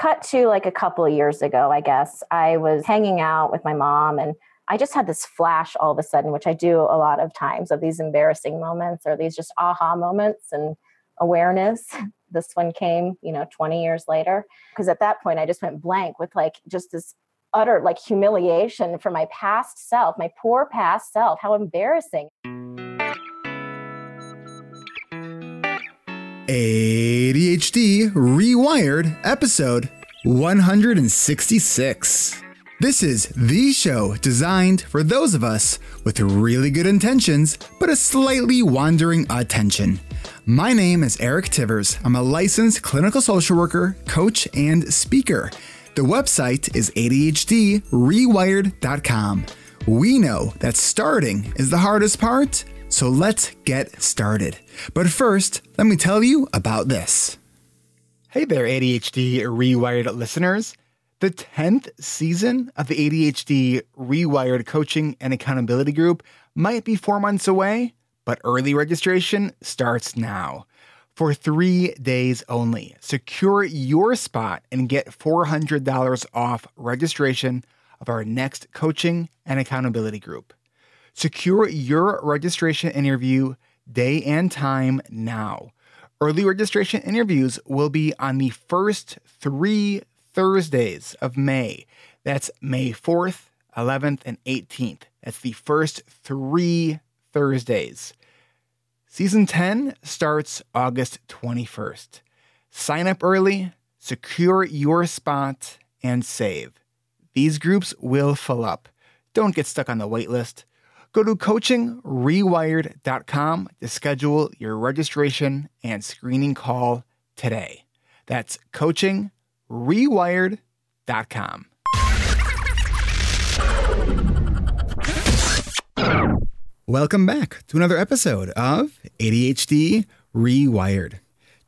cut to like a couple of years ago, I guess. I was hanging out with my mom and I just had this flash all of a sudden, which I do a lot of times of these embarrassing moments or these just aha moments and awareness. This one came, you know, 20 years later. Because at that point, I just went blank with like just this utter like humiliation for my past self, my poor past self. How embarrassing. ADHD Rewired, episode 166. This is the show designed for those of us with really good intentions, but a slightly wandering attention. My name is Eric Tivers. I'm a licensed clinical social worker, coach, and speaker. The website is ADHDrewired.com. We know that starting is the hardest part, so let's get started. But first, let me tell you about this. Hey there, ADHD Rewired listeners. The 10th season of the ADHD Rewired Coaching and Accountability Group might be four months away, but early registration starts now. For three days only, secure your spot and get $400 off registration of our next coaching and accountability group. Secure your registration interview day and time now. Early registration interviews will be on the first three Thursdays of May. That's May 4th, 11th, and 18th. That's the first three Thursdays. Season 10 starts August 21st. Sign up early, secure your spot, and save. These groups will fill up. Don't get stuck on the waitlist. Go to coachingrewired.com to schedule your registration and screening call today. That's coachingrewired.com. Welcome back to another episode of ADHD Rewired.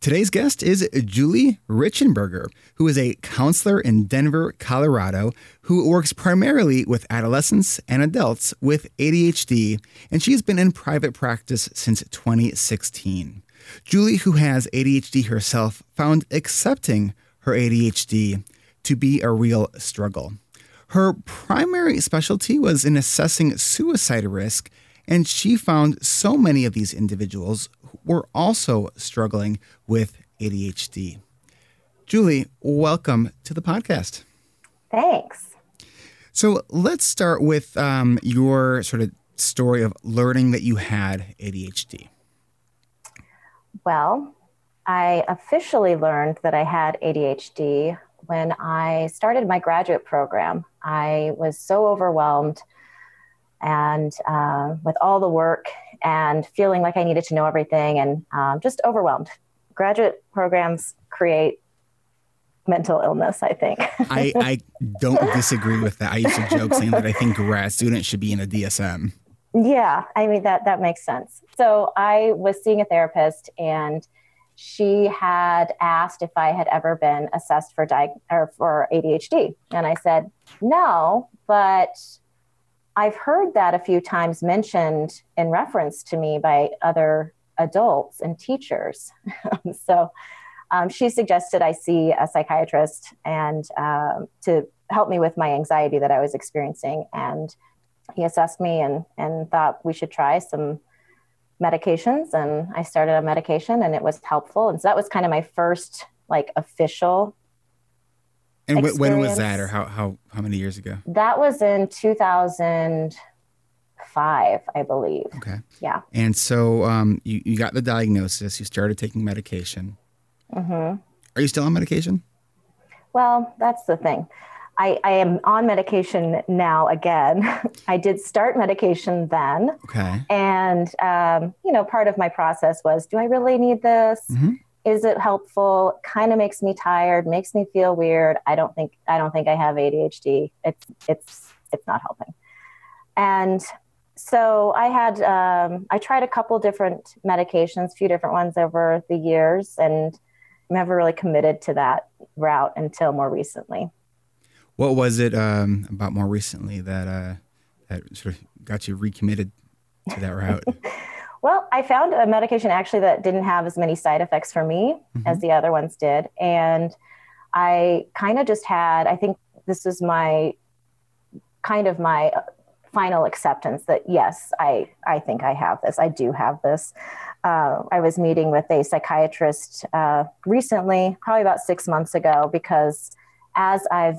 Today's guest is Julie Reichenberger, who is a counselor in Denver, Colorado, who works primarily with adolescents and adults with ADHD, and she's been in private practice since 2016. Julie, who has ADHD herself, found accepting her ADHD to be a real struggle. Her primary specialty was in assessing suicide risk, and she found so many of these individuals were also struggling with ADHD. Julie, welcome to the podcast. Thanks. So let's start with um, your sort of story of learning that you had ADHD. Well, I officially learned that I had ADHD when I started my graduate program. I was so overwhelmed and uh, with all the work and feeling like I needed to know everything and um, just overwhelmed. Graduate programs create mental illness, I think. I, I don't disagree with that. I used to joke saying that I think grad students should be in a DSM. Yeah, I mean that that makes sense. So I was seeing a therapist and she had asked if I had ever been assessed for di- or for ADHD and I said no, but I've heard that a few times mentioned in reference to me by other adults and teachers. so um, she suggested I see a psychiatrist and um, to help me with my anxiety that I was experiencing. And he assessed me and, and thought we should try some medications. And I started a medication and it was helpful. And so that was kind of my first like official and w- when was that, or how how how many years ago? That was in 2005, I believe. Okay. Yeah. And so um, you you got the diagnosis. You started taking medication. Mm-hmm. Are you still on medication? Well, that's the thing. I, I am on medication now again. I did start medication then. Okay. And, um, you know, part of my process was do I really need this? Mm-hmm is it helpful? Kind of makes me tired makes me feel weird. I don't think i don't think i have adhd it's it's it's not helping. And so i had um, i tried a couple different medications a few different ones over the years and never really committed to that route until more recently. What was it um, about more recently that uh, that sort of got you recommitted to that route Well, I found a medication actually that didn't have as many side effects for me mm-hmm. as the other ones did. And I kind of just had, I think this is my kind of my final acceptance that yes, I, I think I have this. I do have this. Uh, I was meeting with a psychiatrist uh, recently, probably about six months ago, because as I've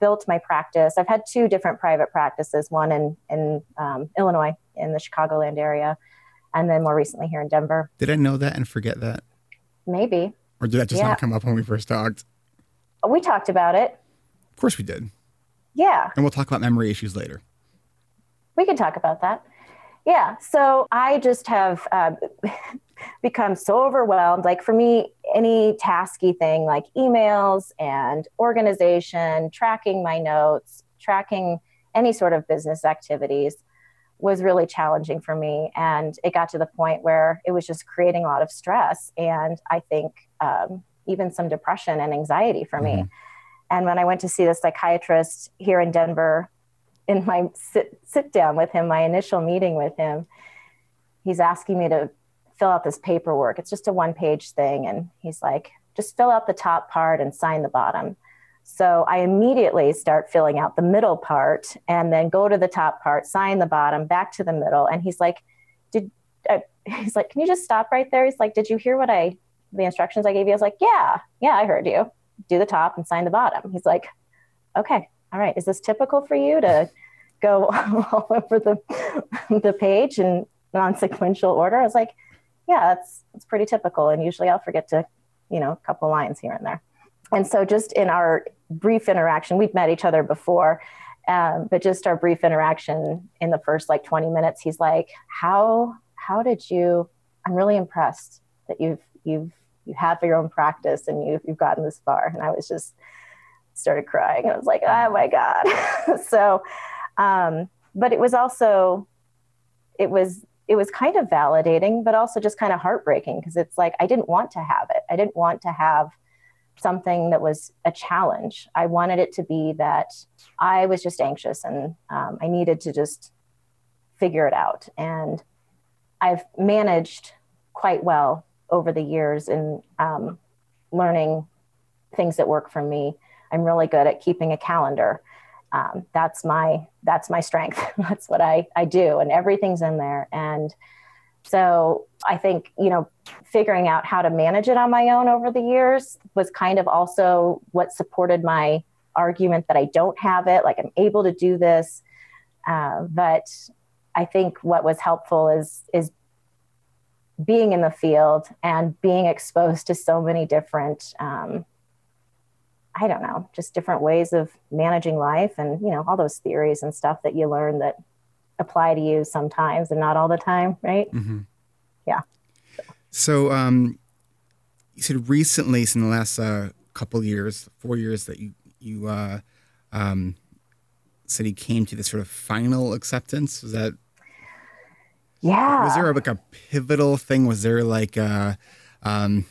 built my practice, I've had two different private practices, one in, in um, Illinois, in the Chicagoland area, and then more recently here in Denver. Did I know that and forget that? Maybe. Or did that just yeah. not come up when we first talked? We talked about it. Of course we did. Yeah. And we'll talk about memory issues later. We can talk about that. Yeah. So I just have uh, become so overwhelmed. Like for me, any tasky thing like emails and organization, tracking my notes, tracking any sort of business activities was really challenging for me. And it got to the point where it was just creating a lot of stress and I think um, even some depression and anxiety for mm-hmm. me. And when I went to see the psychiatrist here in Denver, in my sit, sit down with him, my initial meeting with him, he's asking me to fill out this paperwork. It's just a one page thing. And he's like, just fill out the top part and sign the bottom. So I immediately start filling out the middle part and then go to the top part, sign the bottom, back to the middle. And he's like, did uh, he's like, can you just stop right there? He's like, did you hear what I, the instructions I gave you? I was like, yeah, yeah, I heard you. Do the top and sign the bottom. He's like, okay, all right. Is this typical for you to go all over the, the page in non-sequential order? I was like, yeah, that's, that's pretty typical. And usually I'll forget to, you know, a couple lines here and there and so just in our brief interaction. We've met each other before um, but just our brief interaction in the first like 20 minutes he's like how how did you i'm really impressed that you've you've you have your own practice and you've, you've gotten this far. And i was just started crying. And i was like oh my god. So um, but it was also it was it was kind of validating but also just kind of heartbreaking because it's like i didn't want to have it. I didn't want to have something that was a challenge. I wanted it to be that I was just anxious and um, I needed to just figure it out. And I've managed quite well over the years in um, learning things that work for me. I'm really good at keeping a calendar. Um, that's my that's my strength. that's what I I do, and everything's in there. And so I think, you know, figuring out how to manage it on my own over the years was kind of also what supported my argument that I don't have it, like I'm able to do this. Uh, but I think what was helpful is is being in the field and being exposed to so many different um, I don't know, just different ways of managing life and, you know, all those theories and stuff that you learn that apply to you sometimes and not all the time, right? Mm-hmm. Yeah. So, um, you said recently, in the last uh, couple years, four years, that you you uh, um, said you came to this sort of final acceptance. Was that? Yeah. Was there like a pivotal thing? Was there like a, um,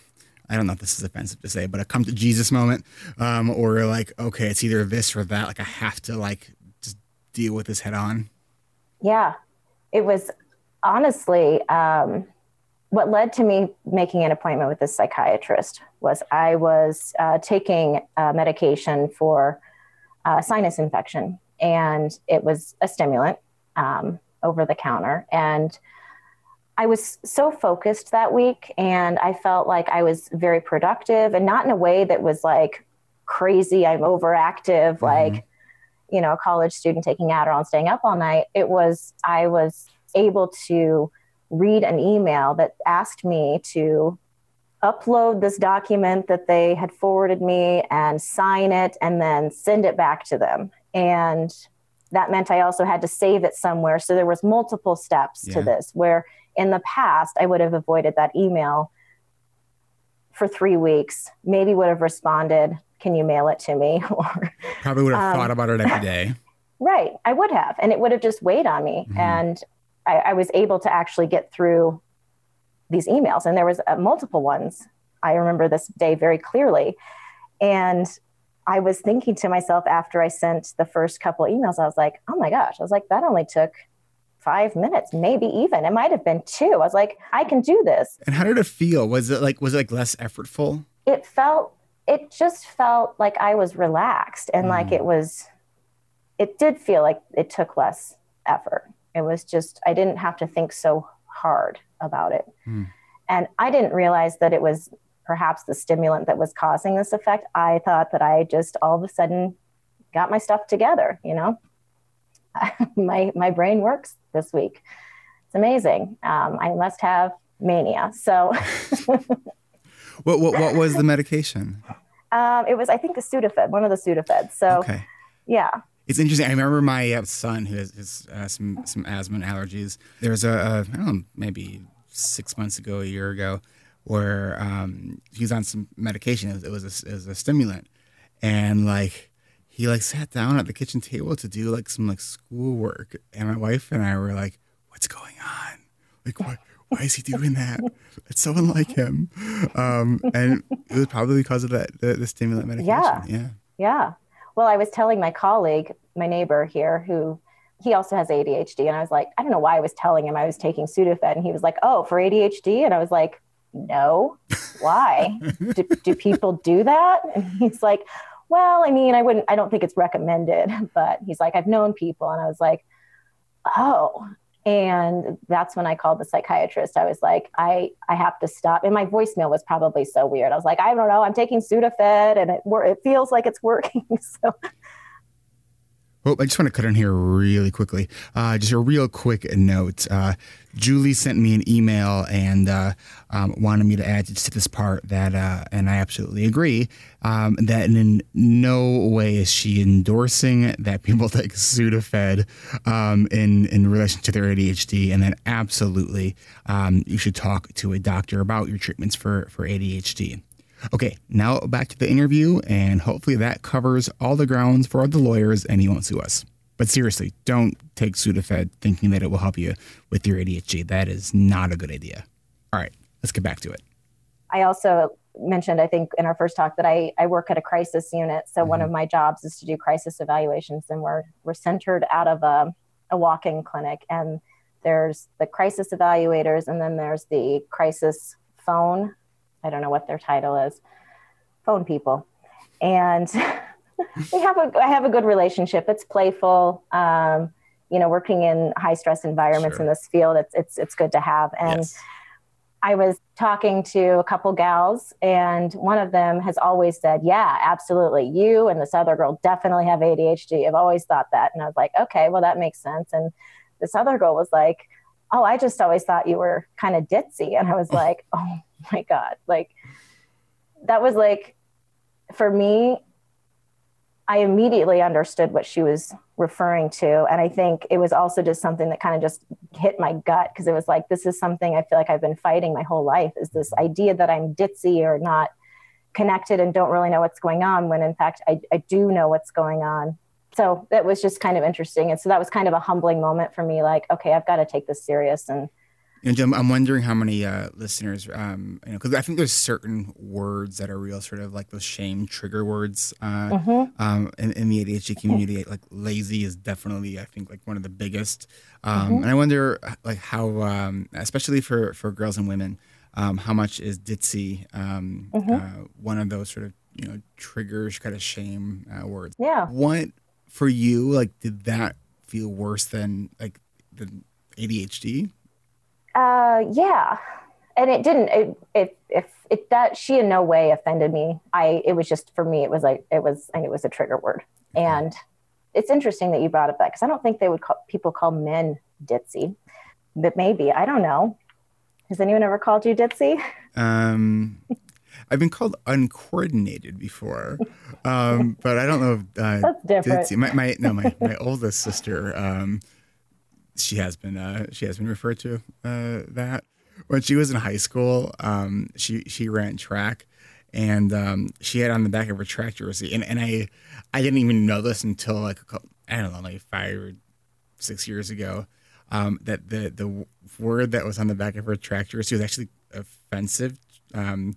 I don't know if this is offensive to say, but a come to Jesus moment, um, or like, okay, it's either this or that. Like I have to like just deal with this head on. Yeah, it was honestly um, what led to me making an appointment with this psychiatrist was I was uh, taking medication for uh, sinus infection, and it was a stimulant um, over the counter. And I was so focused that week, and I felt like I was very productive, and not in a way that was like crazy. I'm overactive, mm-hmm. like you know, a college student taking Adderall and staying up all night. It was, I was able to read an email that asked me to upload this document that they had forwarded me and sign it and then send it back to them. And that meant I also had to save it somewhere. So there was multiple steps yeah. to this where in the past I would have avoided that email for three weeks, maybe would have responded can you mail it to me? or probably would have um, thought about it every day. Right. I would have. And it would have just weighed on me. Mm-hmm. And I, I, was able to actually get through these emails. And there was uh, multiple ones. I remember this day very clearly. And I was thinking to myself after I sent the first couple emails, I was like, oh my gosh, I was like, that only took five minutes, maybe even. It might have been two. I was like, I can do this. And how did it feel? Was it like was it like less effortful? It felt it just felt like I was relaxed and mm. like it was, it did feel like it took less effort. It was just, I didn't have to think so hard about it. Mm. And I didn't realize that it was perhaps the stimulant that was causing this effect. I thought that I just all of a sudden got my stuff together, you know? my, my brain works this week. It's amazing. Um, I must have mania. So, what, what, what was the medication? Um, it was, I think, a Sudafed, one of the Sudafeds. So, okay. yeah. It's interesting. I remember my uh, son who has, has uh, some some asthma and allergies. There was a, a I don't know, maybe six months ago, a year ago, where um, he was on some medication. It was, it was, a, it was a stimulant, and like he like sat down at the kitchen table to do like some like schoolwork, and my wife and I were like, "What's going on? Like what?" Why is he doing that? It's so unlike him. Um, and it was probably because of that the, the stimulant medication. Yeah. Yeah. Yeah. Well, I was telling my colleague, my neighbor here, who he also has ADHD, and I was like, I don't know why I was telling him I was taking Sudafed, and he was like, "Oh, for ADHD," and I was like, "No, why? do, do people do that?" And he's like, "Well, I mean, I wouldn't. I don't think it's recommended, but he's like, I've known people," and I was like, "Oh." And that's when I called the psychiatrist. I was like, I, I have to stop. And my voicemail was probably so weird. I was like, I don't know. I'm taking Sudafed and it, it feels like it's working. so well, I just want to cut in here really quickly. Uh, just a real quick note. Uh, Julie sent me an email and uh, um, wanted me to add to this part that, uh, and I absolutely agree, um, that in no way is she endorsing that people take Sudafed um, in, in relation to their ADHD, and that absolutely um, you should talk to a doctor about your treatments for, for ADHD. Okay, now back to the interview, and hopefully that covers all the grounds for the lawyers and he won't sue us. But seriously, don't take Sudafed thinking that it will help you with your ADHD. That is not a good idea. All right, let's get back to it. I also mentioned, I think, in our first talk that I, I work at a crisis unit. So mm-hmm. one of my jobs is to do crisis evaluations, and we're, we're centered out of a, a walk in clinic. And there's the crisis evaluators, and then there's the crisis phone I don't know what their title is, phone people. And we have a, I have a good relationship. It's playful. Um, you know, working in high stress environments sure. in this field, it's, it's, it's good to have. And yes. I was talking to a couple gals, and one of them has always said, Yeah, absolutely. You and this other girl definitely have ADHD. I've always thought that. And I was like, Okay, well, that makes sense. And this other girl was like, Oh, I just always thought you were kind of ditzy. And I was like, Oh my God. Like, that was like, for me, I immediately understood what she was referring to. And I think it was also just something that kind of just hit my gut because it was like, this is something I feel like I've been fighting my whole life is this idea that I'm ditzy or not connected and don't really know what's going on when in fact I, I do know what's going on. So that was just kind of interesting. And so that was kind of a humbling moment for me like, okay, I've got to take this serious and and Jim, I'm wondering how many uh, listeners, um, you know, because I think there's certain words that are real, sort of like those shame trigger words uh, mm-hmm. um, in, in, the ADHD community. Like lazy is definitely, I think, like one of the biggest. Um, mm-hmm. And I wonder, like, how, um, especially for for girls and women, um, how much is ditzy um, mm-hmm. uh, one of those sort of you know triggers, kind of shame uh, words? Yeah. What for you? Like, did that feel worse than like the ADHD? Uh, yeah, and it didn't. It, it, if it that she in no way offended me. I it was just for me. It was like it was. I it was a trigger word, and it's interesting that you brought up that because I don't think they would call people call men ditzy, but maybe I don't know. Has anyone ever called you ditzy? Um, I've been called uncoordinated before, um, but I don't know. If, uh, That's different. Ditzy. My, my no, my my oldest sister. Um, she has been uh, she has been referred to uh, that when she was in high school. Um, she she ran track, and um, she had on the back of her track jersey, and, and I I didn't even know this until like a couple, I don't know like five or six years ago. Um, that the the word that was on the back of her track jersey was actually offensive um,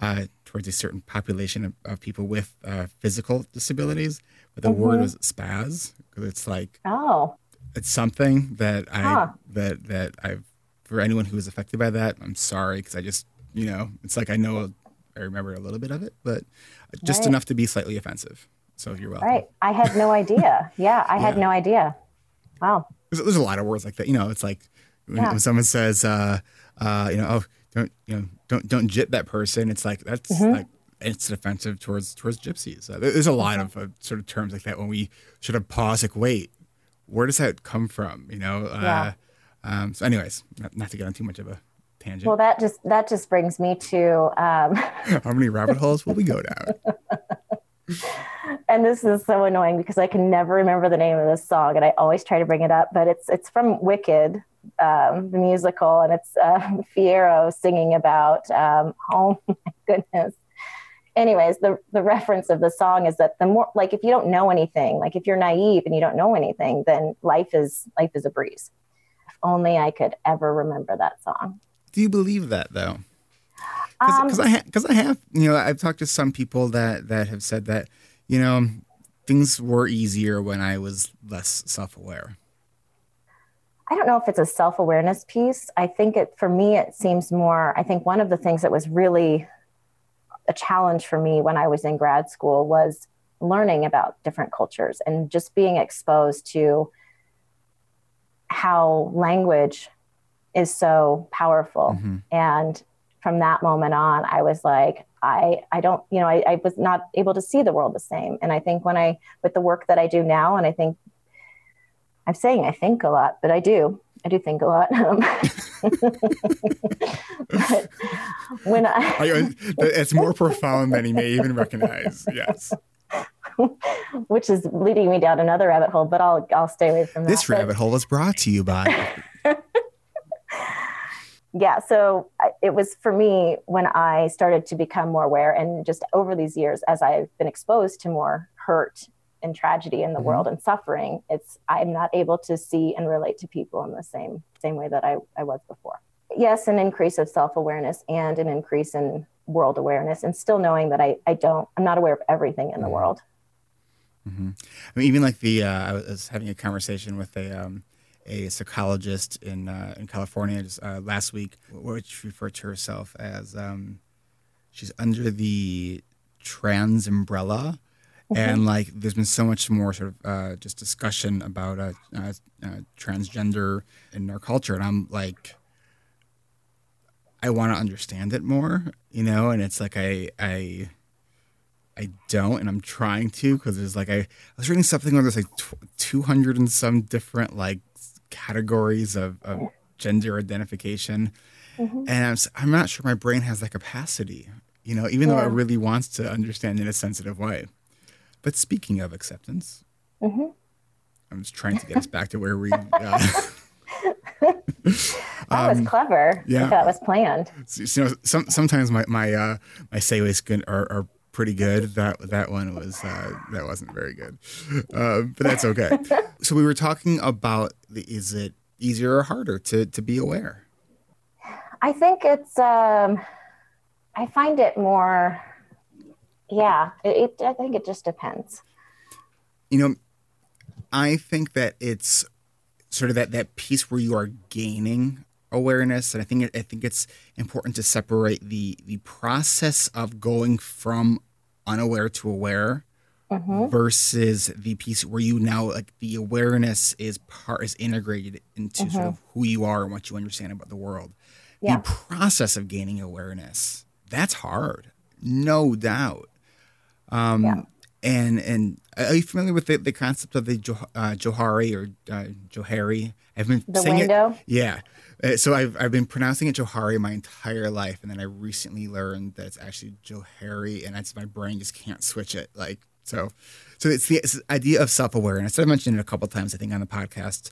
uh, towards a certain population of, of people with uh, physical disabilities. But the mm-hmm. word was spaz because it's like oh it's something that I huh. that that I've for anyone who was affected by that. I'm sorry because I just you know it's like I know I remember a little bit of it, but just Right. enough to be slightly offensive. So you're welcome. Right. I had no idea. Yeah, I had no idea. Wow. There's, there's a lot of words like that. You know, it's like when, Yeah. when someone says, uh, uh, you know, oh, don't you know, don't don't jip that person. It's like that's Mm-hmm. like it's offensive towards towards gypsies. Uh, there's a lot of uh, sort of terms like that when we sort of pause, like, wait, where does that come from? You know. Uh, Yeah. um, so, anyways, not, not to get on too much of a tangent. Well, that just that just brings me to, um, How many rabbit holes will we go down? and this is so annoying because I can never remember the name of this song, and I always try to bring it up, but it's it's from Wicked, um, the musical, and it's uh, Fiyero singing about. Um, oh my goodness. Anyways, the the reference of the song is that the more like if you don't know anything, like if you're naive and you don't know anything, then life is life is a breeze. If only I could ever remember that song. Do you believe that though? Um, Because I ha- cause I have, you know, I've talked to some people that that have said that, you know, things were easier when I was less self aware. I don't know if it's a self awareness piece. I think it, for me, it seems more, I think one of the things that was really a challenge for me when I was in grad school was learning about different cultures and just being exposed to how language is so powerful. Mhm. And from that moment on, I was like, I, I don't, you know, I, I was not able to see the world the same. And I think when I, with the work that I do now, and I think I'm saying I think a lot, but I do. I do think a lot. Um, when I, I, it's more profound than he may even recognize. Yes. which is leading me down another rabbit hole, but I'll I'll stay away from that. This But- rabbit hole was brought to you by. yeah so it was for me when i started to become more aware and just over these years as i've been exposed to more hurt and tragedy in the Mhm. world and suffering it's i'm not able to see and relate to people in the same same way that i, I was before yes an increase of self-awareness and an increase in world awareness and still knowing that i, I don't i'm not aware of everything in the Mhm. world Mhm. I mean, even like the uh, I was having a conversation with a um, a psychologist in uh, in California just, uh, last week, which referred to herself as um, she's under the trans umbrella. And like, there's been so much more sort of uh, just discussion about uh, uh, uh, transgender in our culture, and I'm like, I want to understand it more, you know. And it's like I I I don't, and I'm trying to because there's like I, I was reading something where there's like tw- 200 and some different like categories of, of gender identification, Mhm. and I'm, I'm not sure my brain has that capacity, you know, even though Yeah. it really wants to understand in a sensitive way. But speaking of acceptance, Mhm. I'm just trying to get us back to where we. Uh, that was clever yeah. that was planned So, you know, some, sometimes my my uh, my segues can, are, are pretty good. That that one was uh, that wasn't very good, uh, but that's okay. so we were talking about the, is it easier or harder to to be aware? I think it's. Um, I find it more. Yeah, it, it. I think it just depends. You know, I think that it's sort of that that piece where you are gaining awareness, and I think I think it's important to separate the the process of going from unaware to aware hmm versus the piece where you now like the awareness is part is integrated into sort of who you are and what you understand about the world. Yeah. The process of gaining awareness that's hard, no doubt. Um, Yeah. And and are you familiar with the, the concept of the uh, Johari or uh, Johari? I've been The saying it. Yeah. Uh, so I've, I've been pronouncing it Johari my entire life. And then I recently learned that it's actually Johari and that's my brain just can't switch it. Like, so, so it's the, it's the idea of self-awareness. I've mentioned it a couple times, I think on the podcast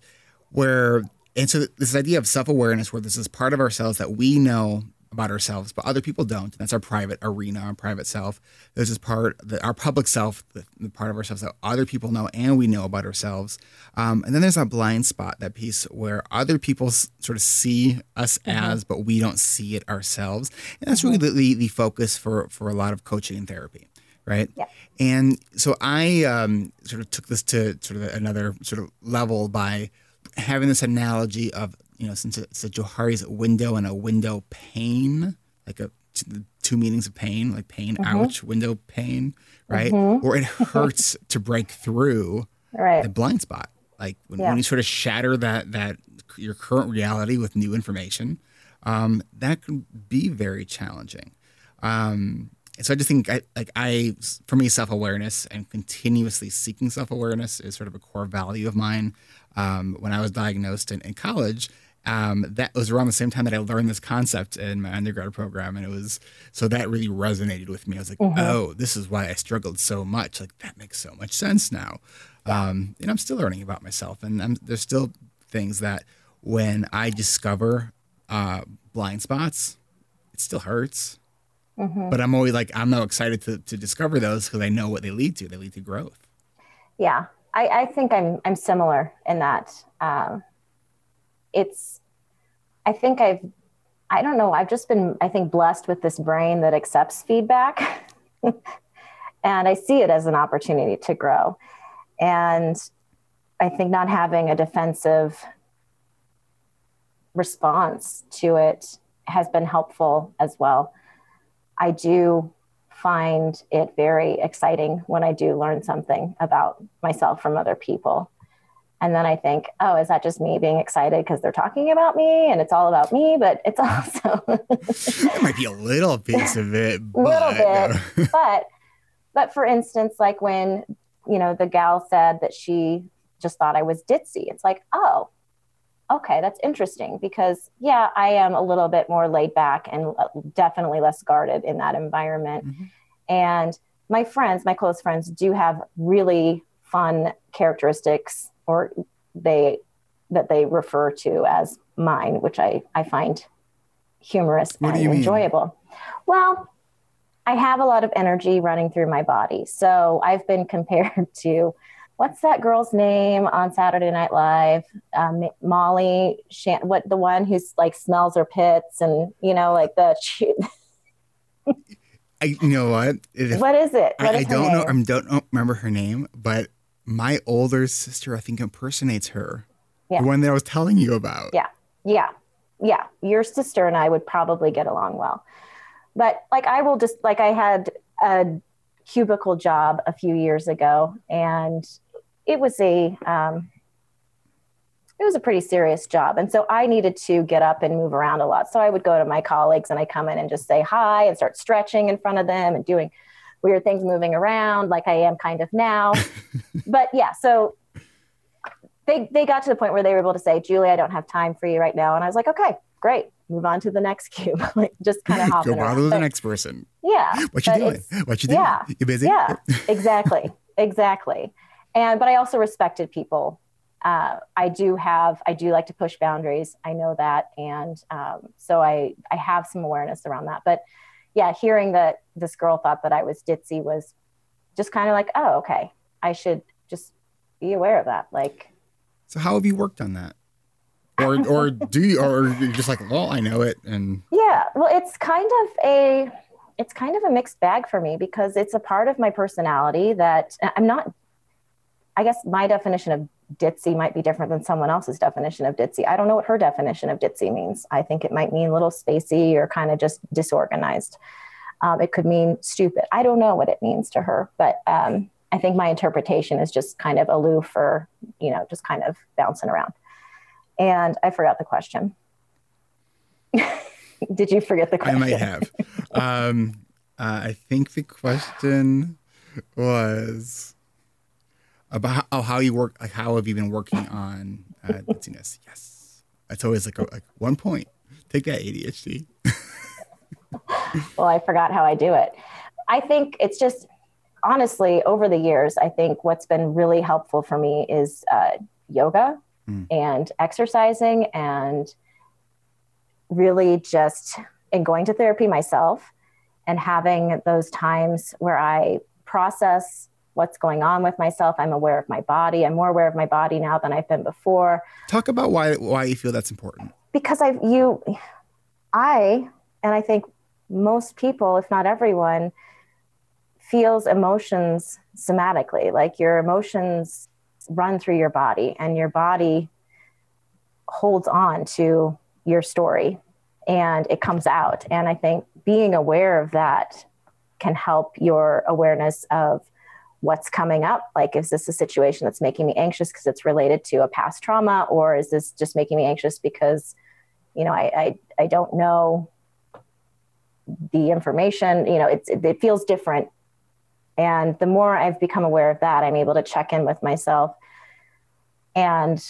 where, and so this idea of self-awareness where this is part of ourselves that we know about ourselves, but other people don't. That's our private arena, our private self. There's this part, that our public self, the, the part of ourselves that other people know and we know about ourselves. Um, and then there's that blind spot, that piece where other people s- sort of see us as, but we don't see it ourselves. And that's really the, the, the focus for, for a lot of coaching and therapy, right? Yeah. And so I um, sort of took this to sort of another sort of level by having this analogy of you know since it's a Johari's window and a window pane, like a two meanings of pain, like pain, mm-hmm. ouch, window pain, right? Mm-hmm. Or it hurts to break through right. the blind spot. Like when, yeah. when, you sort of shatter that that your current reality with new information, um, that can be very challenging. Um, so I just think I, like I, for me, self awareness and continuously seeking self awareness is sort of a core value of mine. Um, when I was diagnosed in, in college, um, that was around the same time that I learned this concept in my undergrad program, and it was so that really resonated with me. I was like, mm-hmm. oh, this is why I struggled so much. Like that makes so much sense now. Um, and I'm still learning about myself, and I'm, there's still things that when I discover uh, blind spots, it still hurts. Mm-hmm. But I'm always like, I'm now excited to, to discover those because I know what they lead to. They lead to growth. Yeah, I, I think I'm I'm similar in that. Um, it's, I think I've, I don't know, I've just been, I think, blessed with this brain that accepts feedback, and I see it as an opportunity to grow. And I think not having a defensive response to it has been helpful as well. I do find it very exciting when I do learn something about myself from other people. And then I think, oh, is that just me being excited because they're talking about me and it's all about me? But it's also it might be a little piece of it, a little bit. but but for instance, like when you know the gal said that she just thought I was ditzy, it's like, oh, okay, that's interesting because, yeah, I am a little bit more laid back and uh, definitely less guarded in that environment. Mm-hmm. And my friends, my close friends, do have really fun characteristics or they that they refer to as mine, which I, I find humorous what and enjoyable. Mean? Well, I have a lot of energy running through my body. So I've been compared to what's that girl's name on Saturday Night Live? Um, Molly, Shan- what the one who's like smells her pits and you know like the. I you know what? If, what is it? What I, is I don't know. I don't remember her name, but my older sister, I think, impersonates her. Yeah. The one that I was telling you about. Yeah, yeah, yeah. Your sister and I would probably get along well, but like I will just like I had a cubicle job a few years ago, and it was a um, it was a pretty serious job. And so I needed to get up and move around a lot. So I would go to my colleagues and I come in and just say hi and start stretching in front of them and doing weird things moving around like I am kind of now. but yeah, so they they got to the point where they were able to say, Julie, I don't have time for you right now. And I was like, okay, great. Move on to the next cube. like just kind of. Go to the next person. Yeah. What you doing? What you doing? Yeah. You busy? Yeah. exactly. Exactly and but i also respected people uh, i do have i do like to push boundaries i know that and um, so i i have some awareness around that but yeah hearing that this girl thought that i was ditzy was just kind of like oh okay. I should just be aware of that like so how have you worked on that? Or or do you or you're just like well i know it and yeah well it's kind of a it's kind of a mixed bag for me because it's a part of my personality that uh, i'm not I guess my definition of ditzy might be different than someone else's definition of ditzy. I don't know what her definition of ditzy means. I think it might mean a little spacey or kind of just disorganized. Um, it could mean stupid. I don't know what it means to her, but um, I think my interpretation is just kind of aloof or, you know, just kind of bouncing around. And I forgot the question. Did you forget the question? I might have. um, uh, I think the question was about how, how you work, like how have you been working on uh, ditziness? Yes, that's always like a, like one point. Take that ADHD. well, I forgot how I do it. I think it's just honestly over the years. I think what's been really helpful for me is uh, yoga mm. and exercising and really just and going to therapy myself and having those times where I process what's going on with myself. I'm aware of my body. I'm more aware of my body now than I've been before. Talk about why why you feel that's important. Because I've you I and I think most people, if not everyone, feels emotions somatically. Like your emotions run through your body and your body holds on to your story. and it comes out. And I think being aware of that can help your awareness of what's coming up. Like, is this a situation that's making me anxious because it's related to a past trauma, or is this just making me anxious because, you know, I I, I don't know the information. You know, it's it, it feels different. And the more I've become aware of that, I'm able to check in with myself and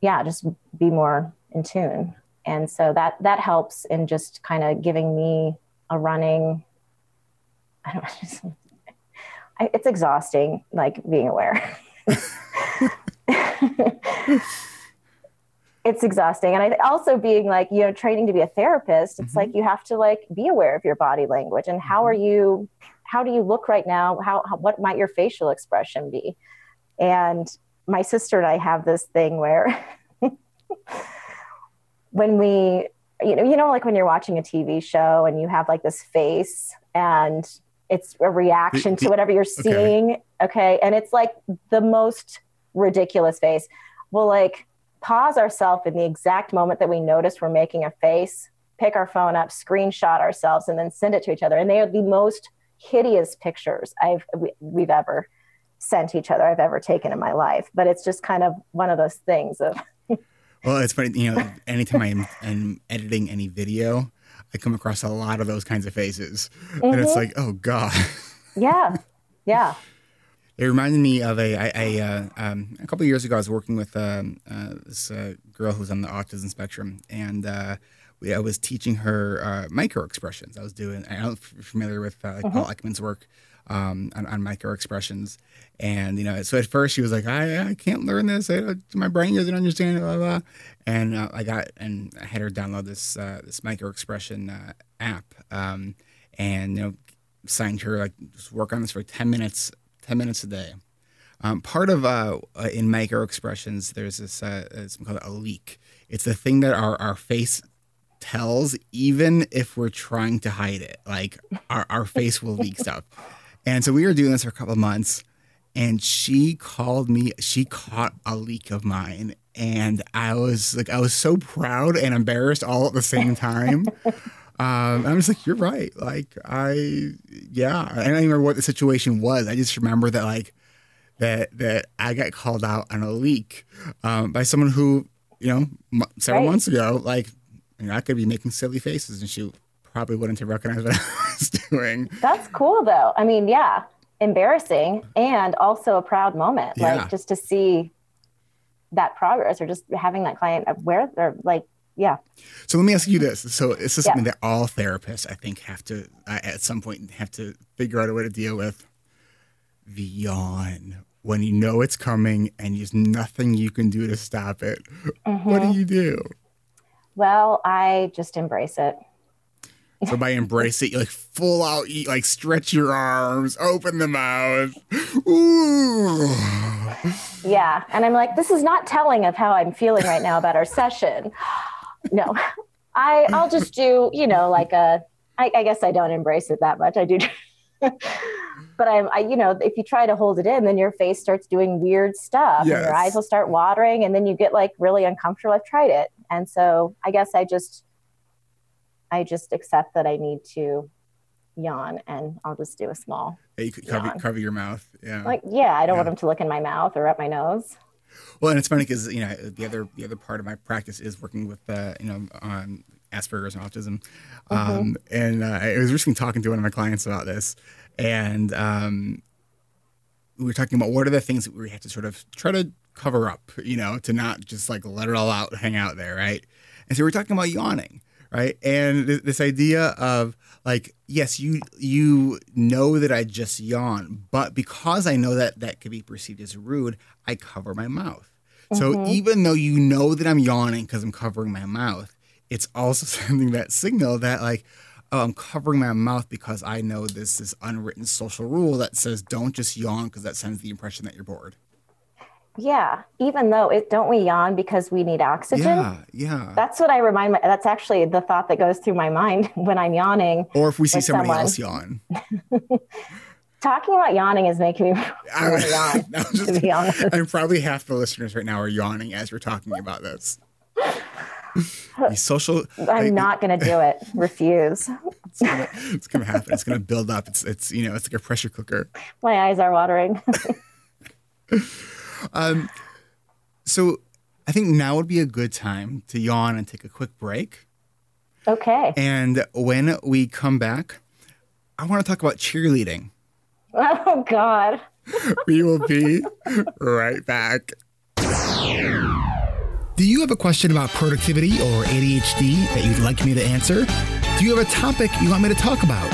yeah, just be more in tune. And so that that helps in just kind of giving me a running I don't know, it's exhausting like being aware. it's exhausting and I also being like you know training to be a therapist it's mm-hmm. like you have to like be aware of your body language and how are mm-hmm. you how do you look right now how, how what might your facial expression be and my sister and I have this thing where when we you know you know like when you're watching a TV show and you have like this face and it's a reaction to whatever you're seeing okay, okay? and it's like the most ridiculous face We'll like pause ourselves in the exact moment that we notice we're making a face, pick our phone up, screenshot ourselves, and then send it to each other. And they are the most hideous pictures I've we, have ever sent each other, I've ever taken in my life. But it's just kind of one of those things of. well, it's funny, you know, anytime I'm, I'm editing any video, I come across a lot of those kinds of faces, mm-hmm. and it's mm-hmm. like, oh god. yeah, yeah. It reminded me of a, I, I uh, um, a couple years ago. I was working with um, uh, this uh, girl who's on the autism spectrum, and uh, we, I was teaching her uh, micro expressions. I was doing. I don't know if you're familiar with uh, like mm-hmm. Paul Ekman's work um, on, on micro expressions, and you know, so at first she was like, "I, I can't learn this. I, my brain doesn't understand it." Blah blah. And I got and I had her download this this micro expression app, um, and you know, signed her like just work on this for ten minutes 10 minutes a day. Um, part of uh, uh, in micro expressions, there's this uh, something called a leak. It's the thing that our, our face tells, even if we're trying to hide it. Like our, our face will leak stuff. And so we were doing this for a couple of months, and she called me. She caught a leak of mine, and I was like, I was so proud and embarrassed all at the same time. Um, I'm just like, you're right. Like, I, yeah, I don't remember what the situation was. I just remember that, like, that that I got called out on a leak um, by someone who, you know, m- several right. months ago, like, you know, I could be making silly faces, and she probably wouldn't have recognized what I was doing. That's cool, though. I mean, yeah, embarrassing and also a proud moment, yeah. like just to see that progress or just having that client aware or like yeah. So let me ask you this. So this is yeah. something that all therapists, I think, have to uh, at some point have to figure out a way to deal with. The yawn when you know it's coming and there's nothing you can do to stop it. Mm-hmm. What do you do? Well, I just embrace it. So by embrace it, you like full out eat, like stretch your arms, open the mouth. Ooh. Yeah. And I'm like, this is not telling of how I'm feeling right now about our session no, I I'll just do you know like a I, I guess I don't embrace it that much. I do. but I'm, I, you know, if you try to hold it in, then your face starts doing weird stuff yes. and your eyes will start watering and then you get like really uncomfortable. I've tried it. And so I guess I just, I just accept that I need to yawn and I'll just do a small. Yeah, you cover, cover your mouth. Yeah. Like, yeah, I don't yeah. want them to look in my mouth or up my nose. Well, and it's funny because you know the other the other part of my practice is working with uh, you know on Asperger's and autism, mm-hmm. um, and uh, I was recently talking to one of my clients about this, and um, we were talking about what are the things that we have to sort of try to cover up, you know, to not just like let it all out, hang out there, right? And so we're talking about yawning, right? And th- this idea of like, yes, you you know that I just yawn, but because I know that that could be perceived as rude, I cover my mouth. Mm-hmm. So even though you know that I'm yawning because I'm covering my mouth, it's also sending that signal that like, oh, I'm covering my mouth because I know this this unwritten social rule that says don't just yawn because that sends the impression that you're bored. Yeah, even though it don't we yawn because we need oxygen? Yeah, yeah. That's what I remind my that's actually the thought that goes through my mind when I'm yawning. Or if we see somebody someone. else yawn. Talking about yawning is making me really yawn. Just, to be honest, and probably half the listeners right now are yawning as we're talking about this. Social. I'm like, not going to do it. Refuse. It's gonna, it's gonna happen. It's gonna build up. It's it's you know it's like a pressure cooker. My eyes are watering. Um, so I think now would be a good time to yawn and take a quick break. okay. And when we come back, I want to talk about cheerleading. Oh God. We will be right back. Do you have a question about productivity or ADHD that you'd like me to answer? Do you have a topic you want me to talk about?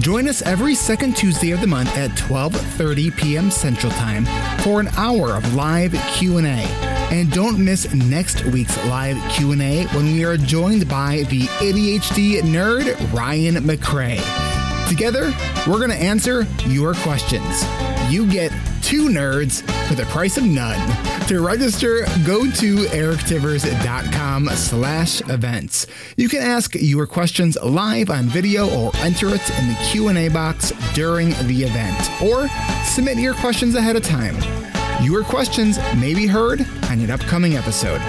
Join us every second Tuesday of the month at 12:30 p.m. Central Time for an hour of live Q&A. And don't miss next week's live Q&A when we are joined by the ADHD nerd Ryan McRae. Together, we're going to answer your questions. You get two nerds for the price of none. To register, go to erictivers.com slash events. You can ask your questions live on video or enter it in the Q&A box during the event. Or submit your questions ahead of time. Your questions may be heard on an upcoming episode.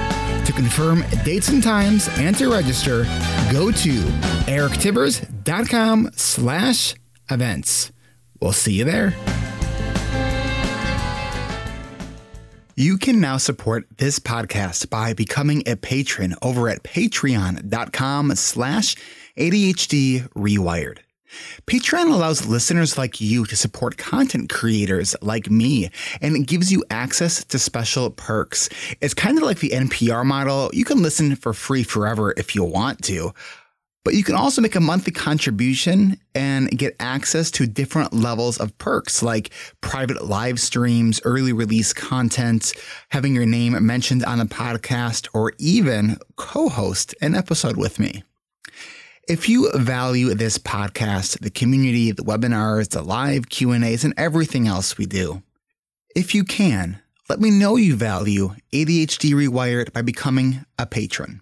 To confirm dates and times and to register, go to erictivers.com slash events. We'll see you there. You can now support this podcast by becoming a patron over at patreon.com slash ADHD Rewired. Patreon allows listeners like you to support content creators like me, and it gives you access to special perks. It's kind of like the NPR model. You can listen for free forever if you want to, but you can also make a monthly contribution and get access to different levels of perks like private live streams, early release content, having your name mentioned on the podcast, or even co-host an episode with me. If you value this podcast, the community, the webinars, the live Q&As, and everything else we do, if you can, let me know you value ADHD Rewired by becoming a patron.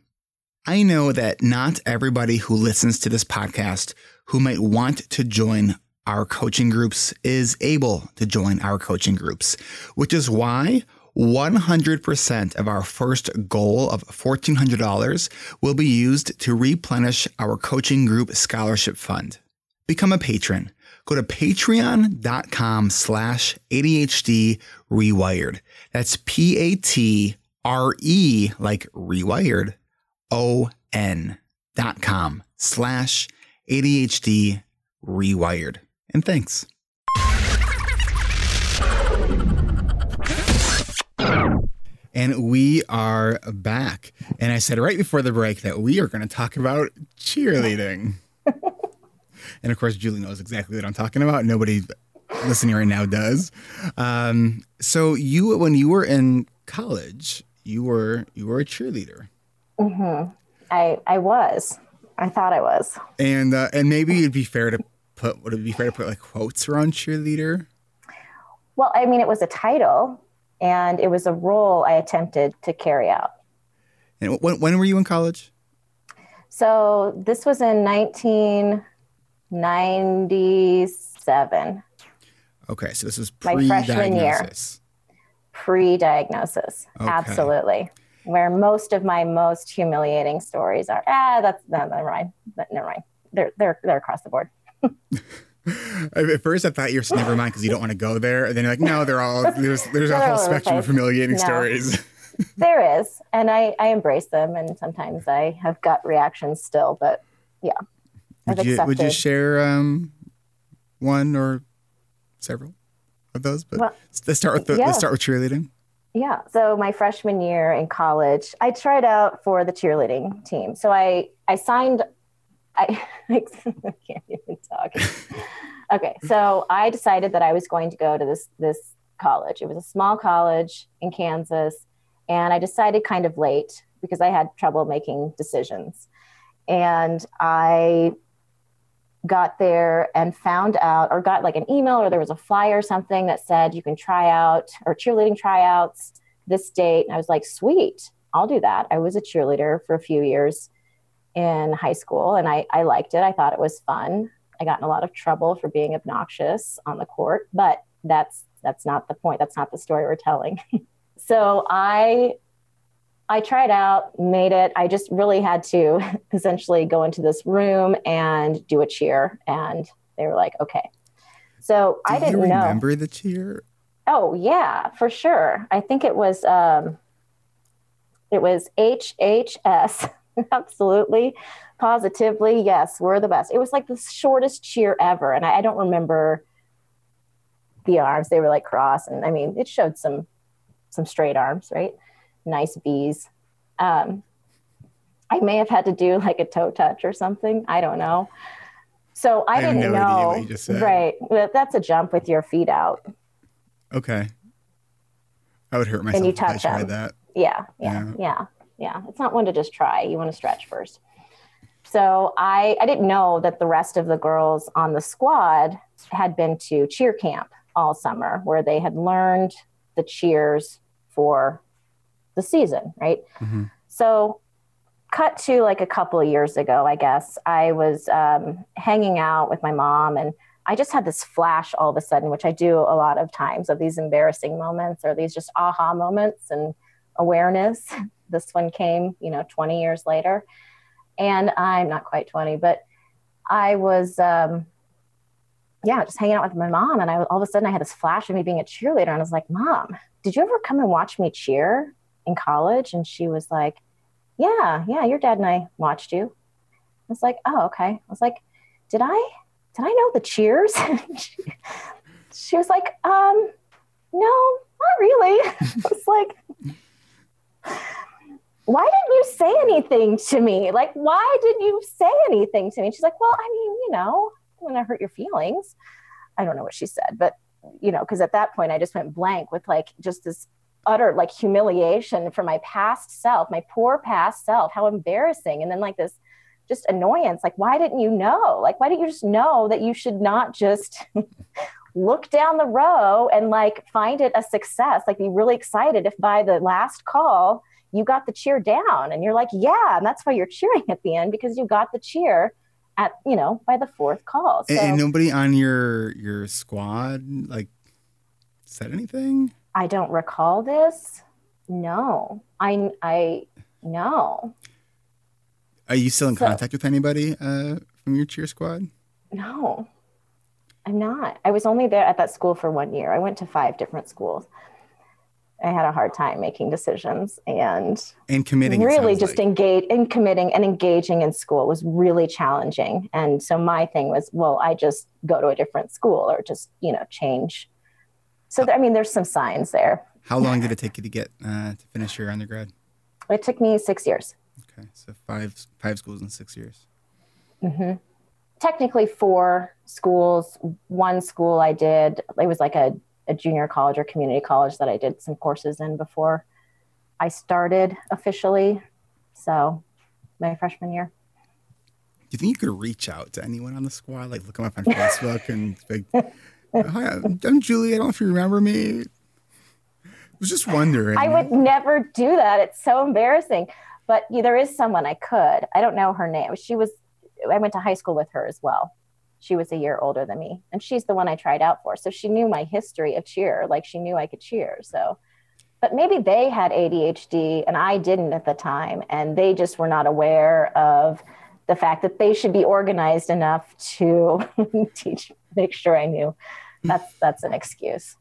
I know that not everybody who listens to this podcast who might want to join our coaching groups is able to join our coaching groups, which is why 100% of our first goal of $1,400 will be used to replenish our coaching group scholarship fund. Become a patron. Go to patreon.com slash ADHD rewired. That's P A T R E like rewired com slash ADHD rewired. And thanks. And we are back. And I said right before the break that we are going to talk about cheerleading. and of course, Julie knows exactly what I'm talking about. Nobody listening right now does. Um, so you, when you were in college, you were you were a cheerleader. Hmm I I was. I thought I was. And uh, and maybe it'd be fair to put would it be fair to put like quotes around cheerleader? Well, I mean, it was a title, and it was a role I attempted to carry out. And when when were you in college? So this was in 1997, Okay, so this was My freshman year. pre-diagnosis. pre-diagnosis. Okay. Absolutely. Where most of my most humiliating stories are. Ah, that's no, never mind. Never mind. They're they're they're across the board. At first, I thought you were saying never mind because you don't want to go there. And then you're like, no, they're all there's there's a whole all over the spectrum of humiliating No. stories. there is, and I I embrace them, and sometimes I have gut reactions still, but yeah, I've Would you would you share um, one or several of those? But Well, let's start with the, yeah. let's start with cheerleading. Yeah. So my freshman year in college, I tried out for the cheerleading team. So I I signed. I, I can't even talk. okay. So I decided that I was going to go to this this college. It was a small college in Kansas, and I decided kind of late because I had trouble making decisions. And I got there and found out or got like an email or there was a flyer or something that said you can try out or cheerleading tryouts this date. And i was like sweet i'll do that. I was a cheerleader for a few years in high school and i, I liked it. I thought it was fun. I got in a lot of trouble for being obnoxious on the court but that's that's not the point. That's not the story we're telling. So i I tried out, made it. I just really had to essentially go into this room and do a cheer. And they were like, okay. So Do I didn't you know. remember the cheer? Oh yeah, for sure. I think it was um, it was HHS. Absolutely, positively, yes, we're the best. It was like the shortest cheer ever, and I, I don't remember the arms. They were like cross, and I mean, it showed some some straight arms, right? Nice bees. Um, I may have had to do like a toe touch or something. I don't know. So I, I didn't no know. what you just said. Right. Well, that's a jump with your feet out. Okay. I would hurt myself you if I touch tried them. that. Yeah, yeah, yeah, yeah. It's not one to just try. You want to stretch first. So I I didn't know that the rest of the girls on the squad had been to cheer camp all summer, where they had learned the cheers for the season, right? Mhm. So cut to like a couple of years ago, I guess I was um, hanging out with my mom and I just had this flash all of a sudden, which I do a lot of times of these embarrassing moments or these just aha moments and awareness. This one came, you know, 20 years later. And I'm not quite 20, but I was, um, yeah, just hanging out with my mom. And I all of a sudden I had this flash of me being a cheerleader. And I was like, Mom, did you ever come and watch me cheer in college? And she was like, Yeah, yeah, your dad and I watched you. I was like, Oh, okay. I was like, Did I did I know the cheers? she, she was like, um, no, not really. I was like, why didn't you say anything to me? Like, why did you say anything to me? She's like, well, I mean, you know, I'm to hurt your feelings. I don't know what she said, but, you know, because at that point I just went blank with like just this utter like humiliation for my past self, my poor past self, how embarrassing. And then like this just annoyance like why didn't you know like why didn't you just know that you should not just look down the row and like find it a success like be really excited if by the last call you got the cheer down and you're like yeah and that's why you're cheering at the end because you got the cheer at you know by the fourth call so And, and nobody on your your squad like said anything? I don't recall this no i i no Are you still in So- contact with anybody uh, from your cheer squad? No, I'm not. I was only there at that school for one year. I went to five different schools. I had a hard time making decisions and And committing. really just like. engage in committing and engaging in school was really challenging. And so my thing was, well, I just go to a different school or just, you know, change. So, I mean, there's some signs there. How long did it take you to get uh, to finish your undergrad? It took me six years. Okay, so five five schools in six years. hmm Technically, four schools. One school I did, it was like a, a junior college or community college that I did some courses in before I started officially. So, my freshman year. Do you think you could reach out to anyone on the squad, like look them up on Facebook and like, "Hi, I'm, Julie. I don't know if you remember me." I was just wondering. I would never do that. It's so embarrassing. But yeah, there is someone I could. I don't know her name. She was, I went to high school with her as well. She was a year older than me. And she's the one I tried out for. So she knew my history of cheer. Like she knew I could cheer. So, but maybe they had ADHD and I didn't at the time. And they just were not aware of the fact that they should be organized enough to teach, make sure I knew. That's, that's an excuse.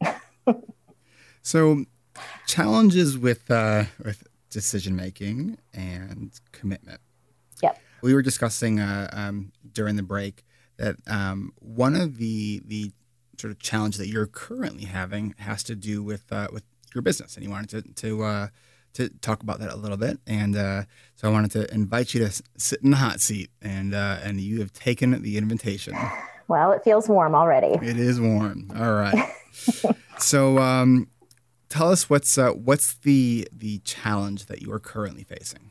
So, challenges with uh, with decision making and commitment. Yep. We were discussing uh, um, during the break that um, one of the the sort of challenge that you're currently having has to do with uh, with your business, and you wanted to to uh, to talk about that a little bit. And uh, so I wanted to invite you to sit in the hot seat, and uh, and you have taken the invitation. Well, it feels warm already. It is warm. All right. so, um, tell us what's uh, what's the the challenge that you are currently facing.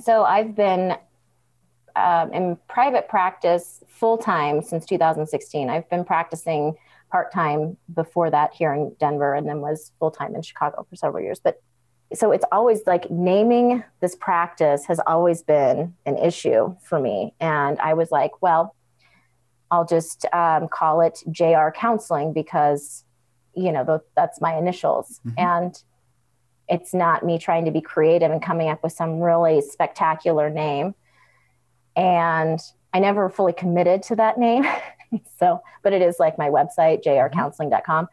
So I've been um, in private practice full time since 2016. I've been practicing part time before that here in Denver, and then was full time in Chicago for several years. But so it's always like naming this practice has always been an issue for me. And I was like, well, I'll just um, call it JR Counseling because, you know, th- that's my initials. Mhm. And it's not me trying to be creative and coming up with some really spectacular name. And I never fully committed to that name. so, but it is like my website, jrcounseling.com.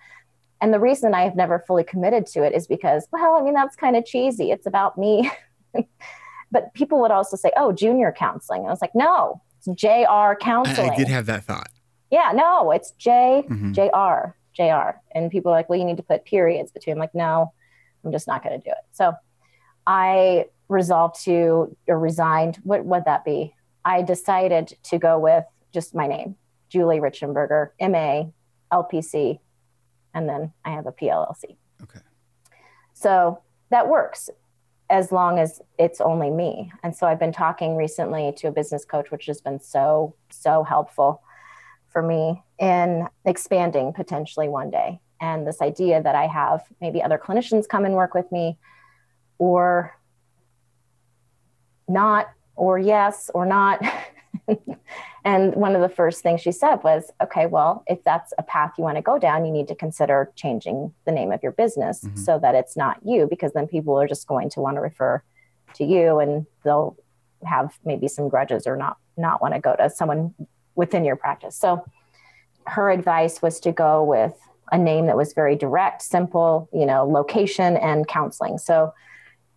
And the reason I have never fully committed to it is because, well, I mean, that's kind of cheesy. It's about me. but people would also say, oh, junior counseling. And I was like, no, it's JR counseling. I, I did have that thought. Yeah, no, it's J, mm-hmm. JR, JR. And people are like, well, you need to put periods between. I'm like, no, I'm just not going to do it. So I resolved to, or resigned, what would that be? I decided to go with just my name, Julie Reichenberger, MA, LPC, and then I have a PLLC. Okay. So that works as long as it's only me. And so I've been talking recently to a business coach, which has been so, so helpful for me in expanding potentially one day. And this idea that I have maybe other clinicians come and work with me or not, or yes, or not. and one of the first things she said was, okay, well, if that's a path you want to go down, you need to consider changing the name of your business mm-hmm. so that it's not you, because then people are just going to want to refer to you and they'll have maybe some grudges or not not want to go to someone within your practice. So her advice was to go with a name that was very direct, simple, you know, location and counseling. So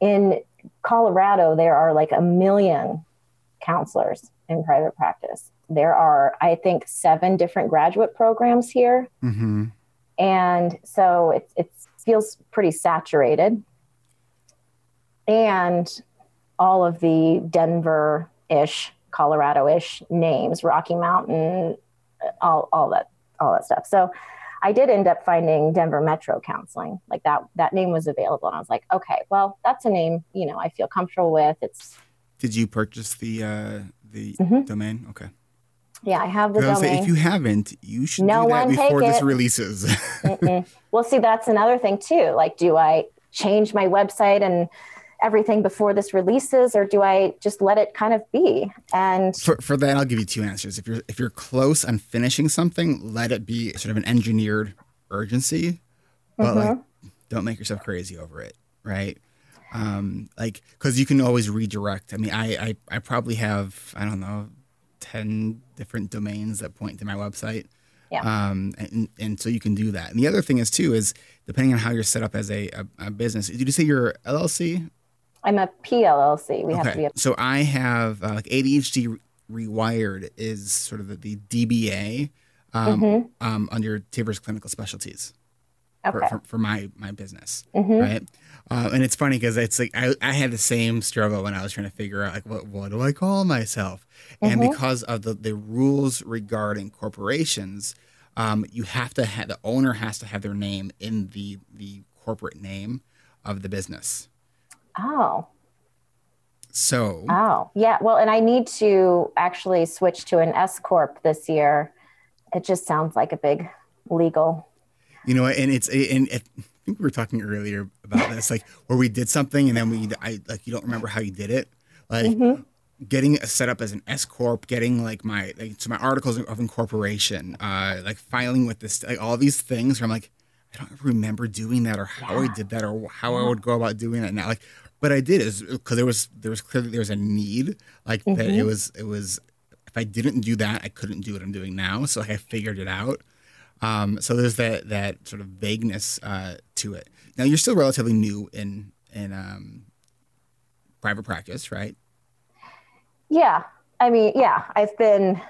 in Colorado, there are like a million counselors in private practice. There are, I think, seven different graduate programs here. Mm-hmm. And so it, it feels pretty saturated. And all of the Denver ish, Colorado ish names, Rocky Mountain, all, all that, all that stuff. So I did end up finding Denver Metro Counseling. Like that, that name was available. And I was like, okay, well, that's a name, you know, I feel comfortable with. It's, did you purchase the uh, the mm-hmm. domain? Okay. Yeah, I have the domain. Say, if you haven't, you should no do that before this releases. well, see, that's another thing too. Like, do I change my website and everything before this releases, or do I just let it kind of be? And for, for that, I'll give you two answers. If you're if you're close on finishing something, let it be sort of an engineered urgency, but mm-hmm. like, don't make yourself crazy over it, right? Um, like because you can always redirect. I mean, I, I I probably have I don't know ten different domains that point to my website. Yeah. Um, and, and so you can do that. And the other thing is too is depending on how you're set up as a, a, a business. Did you say you're LLC? I'm a PLLC. We okay. have to be. A- so I have uh, like ADHD Rewired is sort of the, the DBA um, mm-hmm. um, under Tivers Clinical Specialties okay. for, for, for, my my business, mm-hmm. right? Uh, and it's funny because it's like I, I had the same struggle when I was trying to figure out like what what do I call myself, mm-hmm. and because of the the rules regarding corporations, um, you have to have the owner has to have their name in the the corporate name of the business. Oh. So. Oh yeah, well, and I need to actually switch to an S corp this year. It just sounds like a big legal you know, and it's and it, think we were talking earlier about this, like where we did something and then we, I like you don't remember how you did it, like mm-hmm. getting set up as an S corp, getting like my like so my articles of incorporation, uh, like filing with this, like all these things. Where I'm like, I don't remember doing that or how yeah. I did that or how I would go about doing it now. Like, but I did is because there was there was clearly there was a need, like mm-hmm. that it was it was if I didn't do that, I couldn't do what I'm doing now. So like I figured it out. Um, so there's that that sort of vagueness uh, to it. Now you're still relatively new in in um, private practice, right? Yeah, I mean, yeah, I've been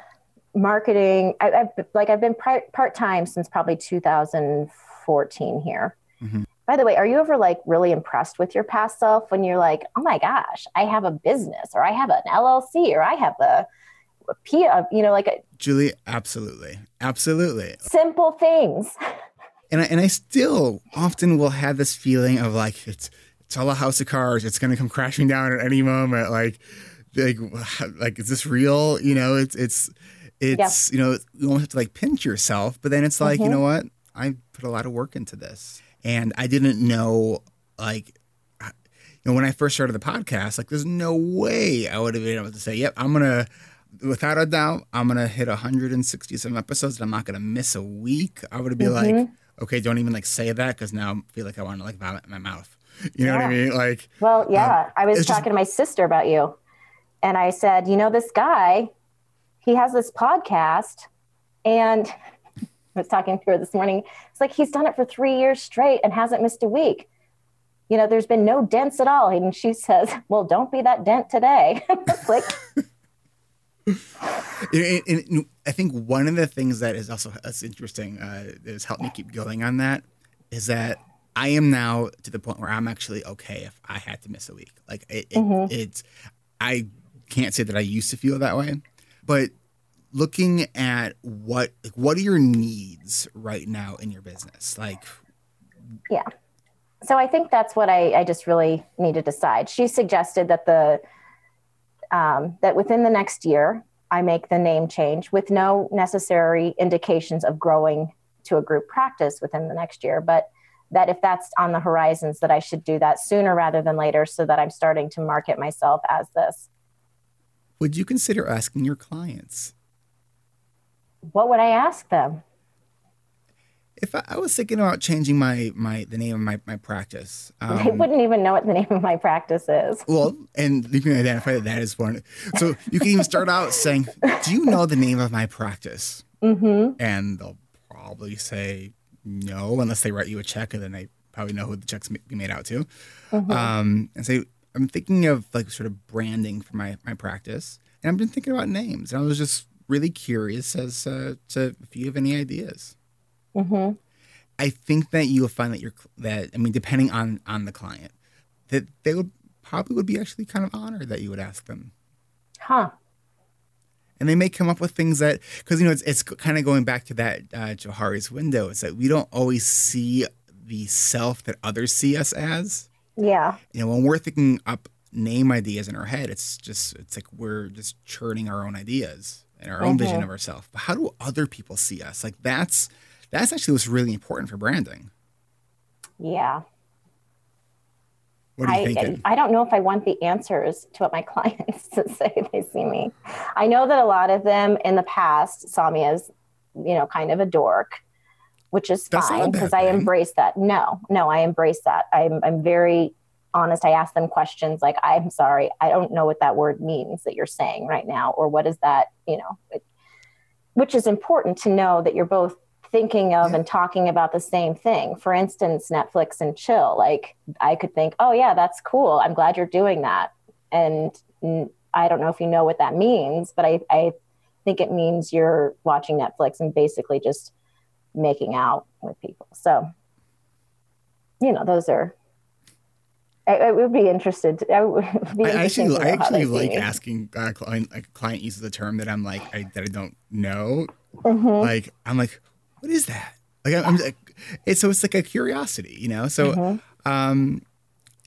marketing. I, have like I've been part time since probably 2014 here. Mm-hmm. By the way, are you ever like really impressed with your past self when you're like, oh my gosh, I have a business or I have an LLC or I have a Pia, you know, like a, Julie, absolutely, absolutely, simple things. And I, and I still often will have this feeling of like it's it's all a house of cards. It's going to come crashing down at any moment. Like, like, like is this real? You know, it's it's it's yeah. you know you almost have to like pinch yourself. But then it's like mm-hmm. you know what? I put a lot of work into this, and I didn't know like you know, when I first started the podcast, like there's no way I would have been able to say, yep, I'm going to without a doubt, I'm gonna hit 167 episodes. And I'm not gonna miss a week. I would be mm-hmm. like, okay, don't even like say that because now I feel like I want to like vomit in my mouth. You know yeah. what I mean? Like, well, yeah. Um, I was talking just... to my sister about you, and I said, you know, this guy, he has this podcast, and I was talking to her this morning. It's like he's done it for three years straight and hasn't missed a week. You know, there's been no dents at all. And she says, "Well, don't be that dent today." it's like. And, and I think one of the things that is also that's interesting uh, that has helped me keep going on that is that I am now to the point where I'm actually okay if I had to miss a week. Like it, mm-hmm. it's, I can't say that I used to feel that way, but looking at what like what are your needs right now in your business, like yeah. So I think that's what I, I just really need to decide. She suggested that the um, that within the next year I make the name change with no necessary indications of growing to a group practice within the next year, but that if that's on the horizons that I should do that sooner rather than later so that I'm starting to market myself as this. Would you consider asking your clients? What would I ask them? If I, I was thinking about changing my my the name of my, my practice, um, they wouldn't even know what the name of my practice is. Well, and you can identify that that is one. So you can even start out saying, "Do you know the name of my practice?" Mm-hmm. And they'll probably say no, unless they write you a check, and then they probably know who the check's be made out to. Mm-hmm. Um, and say, I'm thinking of like sort of branding for my my practice, and I've been thinking about names, and I was just really curious as uh, to if you have any ideas. Mm-hmm. I think that you'll find that you're that I mean, depending on on the client, that they would probably would be actually kind of honored that you would ask them. Huh and they may come up with things that because you know it's, it's kind of going back to that uh, Johari's window. It's that we don't always see the self that others see us as. Yeah. You know, when we're thinking up name ideas in our head, it's just it's like we're just churning our own ideas and our mm-hmm. own vision mm-hmm. of ourselves. But how do other people see us? Like that's that's actually what's really important for branding. Yeah. What are you I, thinking? I don't know if I want the answers to what my clients to say they see me. I know that a lot of them in the past saw me as, you know, kind of a dork, which is That's fine because I embrace that. No, no, I embrace that. I'm, I'm very honest. I ask them questions like, I'm sorry, I don't know what that word means that you're saying right now, or what is that, you know, it, which is important to know that you're both thinking of yeah. and talking about the same thing. For instance, Netflix and chill. Like I could think, oh yeah, that's cool. I'm glad you're doing that. And I don't know if you know what that means, but I, I think it means you're watching Netflix and basically just making out with people. So, you know, those are. I, I would be interested. To, I would be I actually, I actually like asking a uh, client, like a client uses a term that I'm like I, that I don't know. Mm-hmm. Like I'm like, what is that? Like I'm, I'm it's, so it's like a curiosity, you know. So, mm-hmm. um,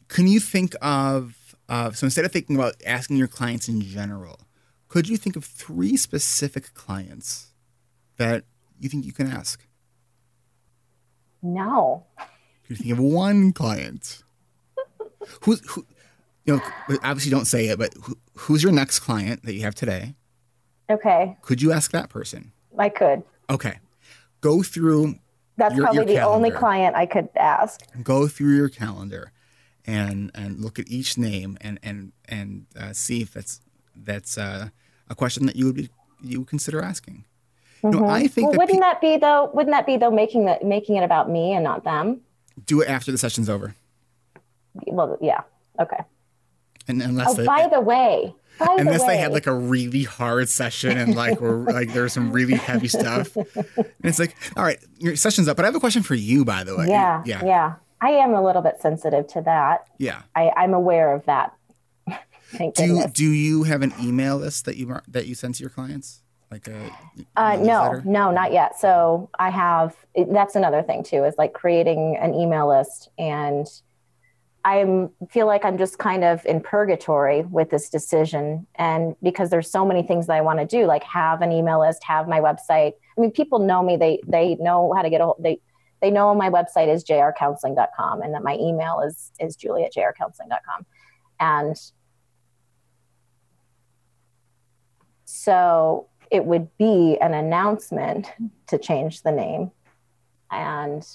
can you think of uh, so instead of thinking about asking your clients in general, could you think of three specific clients that you think you can ask? No. Could you think of one client? who's who? You know, obviously don't say it, but who, who's your next client that you have today? Okay. Could you ask that person? I could. Okay go through. That's your, probably your the only client I could ask. Go through your calendar, and and look at each name and and and uh, see if that's that's uh, a question that you would be you would consider asking. Mm-hmm. No, I think. Well, that wouldn't pe- that be though? Wouldn't that be though making that making it about me and not them? Do it after the session's over. Well, yeah. Okay. And unless oh, by the way, by unless the they had like a really hard session and like we're like there's some really heavy stuff, and it's like, all right, your session's up. But I have a question for you, by the way. Yeah, yeah, yeah. I am a little bit sensitive to that. Yeah, I, I'm aware of that. Thank do goodness. do you have an email list that you that you send to your clients? Like a uh, no, no, not yet. So I have. That's another thing too, is like creating an email list and I feel like I'm just kind of in purgatory with this decision. And because there's so many things that I want to do, like have an email list, have my website. I mean, people know me, they, they know how to get a hold, they, they know my website is jrcounseling.com and that my email is, is julie at jrcounseling.com. And so it would be an announcement to change the name. And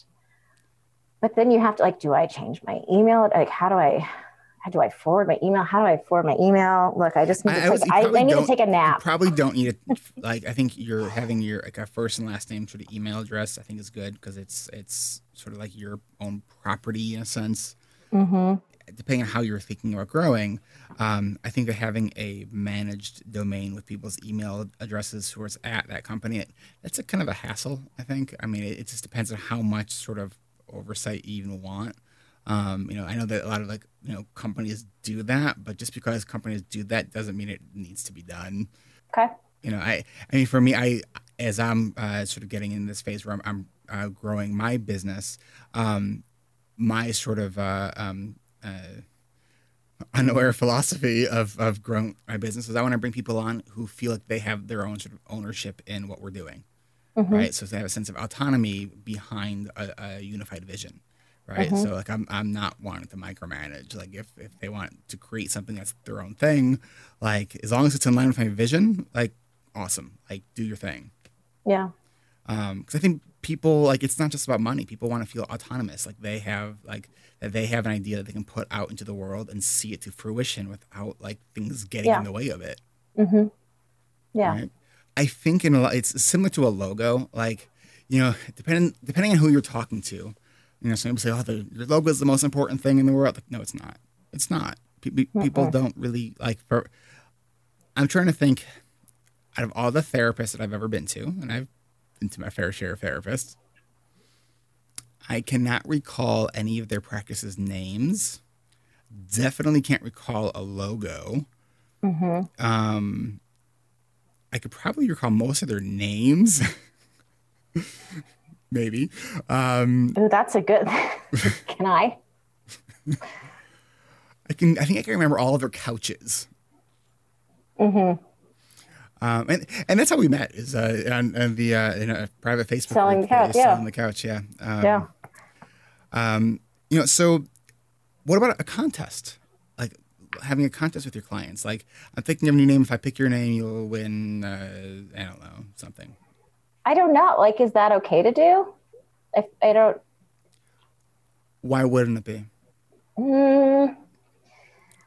but then you have to like, do I change my email? Like, how do I, how do I forward my email? How do I forward my email? Look, I just need to, I, take, I, I need to take a nap. probably don't need it. like, I think you're having your like a first and last name sort of email address. I think is good because it's it's sort of like your own property in a sense. Mm-hmm. Depending on how you're thinking about growing, um, I think that having a managed domain with people's email addresses who are at that company, it, that's a kind of a hassle. I think. I mean, it, it just depends on how much sort of oversight you even want. Um, you know, I know that a lot of like you know companies do that, but just because companies do that doesn't mean it needs to be done. Okay. You know, I I mean, for me, I as I'm uh, sort of getting in this phase where I'm, I'm uh, growing my business, um, my sort of uh, um, uh, unaware philosophy of of growing my business is I want to bring people on who feel like they have their own sort of ownership in what we're doing, mm-hmm. right? So they have a sense of autonomy behind a, a unified vision right? Mm-hmm. So like I'm I'm not wanting to micromanage. Like if if they want to create something that's their own thing, like as long as it's in line with my vision, like awesome. Like do your thing. Yeah. Um, because I think people like it's not just about money. People want to feel autonomous. Like they have like that they have an idea that they can put out into the world and see it to fruition without like things getting yeah. in the way of it. Mm-hmm. Yeah. Right? I think in a lot, it's similar to a logo. Like, you know, depending depending on who you're talking to, you know, some people say, "Oh, the, your logo is the most important thing in the world." Like, no, it's not. It's not. People don't really like. For I'm trying to think. Out of all the therapists that I've ever been to, and I've been to my fair share of therapists, I cannot recall any of their practices' names. Definitely can't recall a logo. Mm-hmm. Um, I could probably recall most of their names. maybe. Um, oh, that's a good. can I? I can. I think I can remember all of their couches. Mm-hmm. Um, and and that's how we met is uh, on, on the uh, in a private Facebook selling the couch, yeah, selling the couch, yeah, um, yeah. Um, you know, so what about a contest? Having a contest with your clients. Like I'm thinking of a new name. If I pick your name, you'll win. Uh, I don't know something. I don't know. Like, is that okay to do? If I don't. Why wouldn't it be? Mm.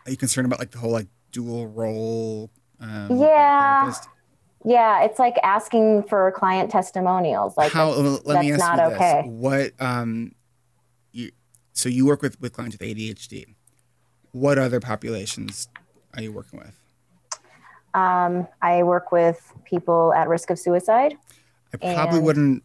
Are you concerned about like the whole like dual role? Um, yeah. Therapist? Yeah, it's like asking for client testimonials. Like, how? Let that's me ask not you okay. What? Um, you, so you work with with clients with ADHD. What other populations are you working with? Um, I work with people at risk of suicide. I probably and... wouldn't.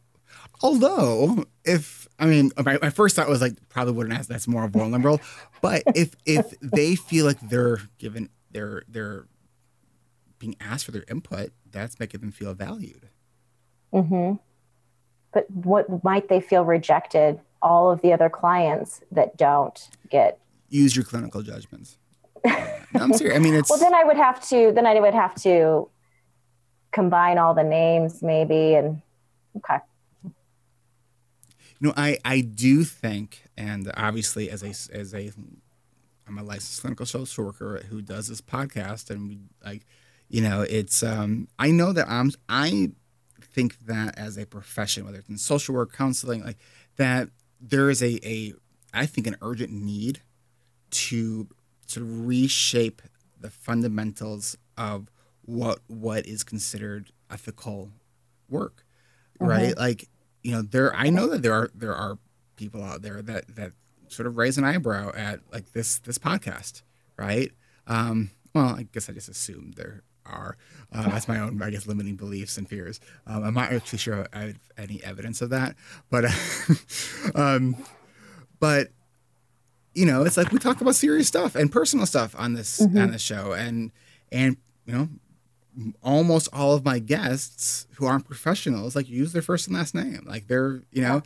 Although, if I mean, my, my first thought was like probably wouldn't ask. That's more of a vulnerable. but if if they feel like they're given they're they're being asked for their input, that's making them feel valued. Mm-hmm. But what might they feel rejected? All of the other clients that don't get use your clinical judgments. no, I'm serious. I mean, it's well. Then I would have to. Then I would have to combine all the names maybe and okay you know i i do think and obviously as a as a i'm a licensed clinical social worker who does this podcast and we like you know it's um i know that i'm i think that as a profession whether it's in social work counseling like that there is a a i think an urgent need to to reshape the fundamentals of what what is considered ethical work, mm-hmm. right? Like you know, there I know that there are there are people out there that that sort of raise an eyebrow at like this this podcast, right? Um, well, I guess I just assumed there are. Uh, that's my own, I guess, limiting beliefs and fears. Um, I'm not actually sure I have any evidence of that, but, um, but you know, it's like we talk about serious stuff and personal stuff on this mm-hmm. on this show, and and you know, almost all of my guests who aren't professionals like use their first and last name. Like they're, you know,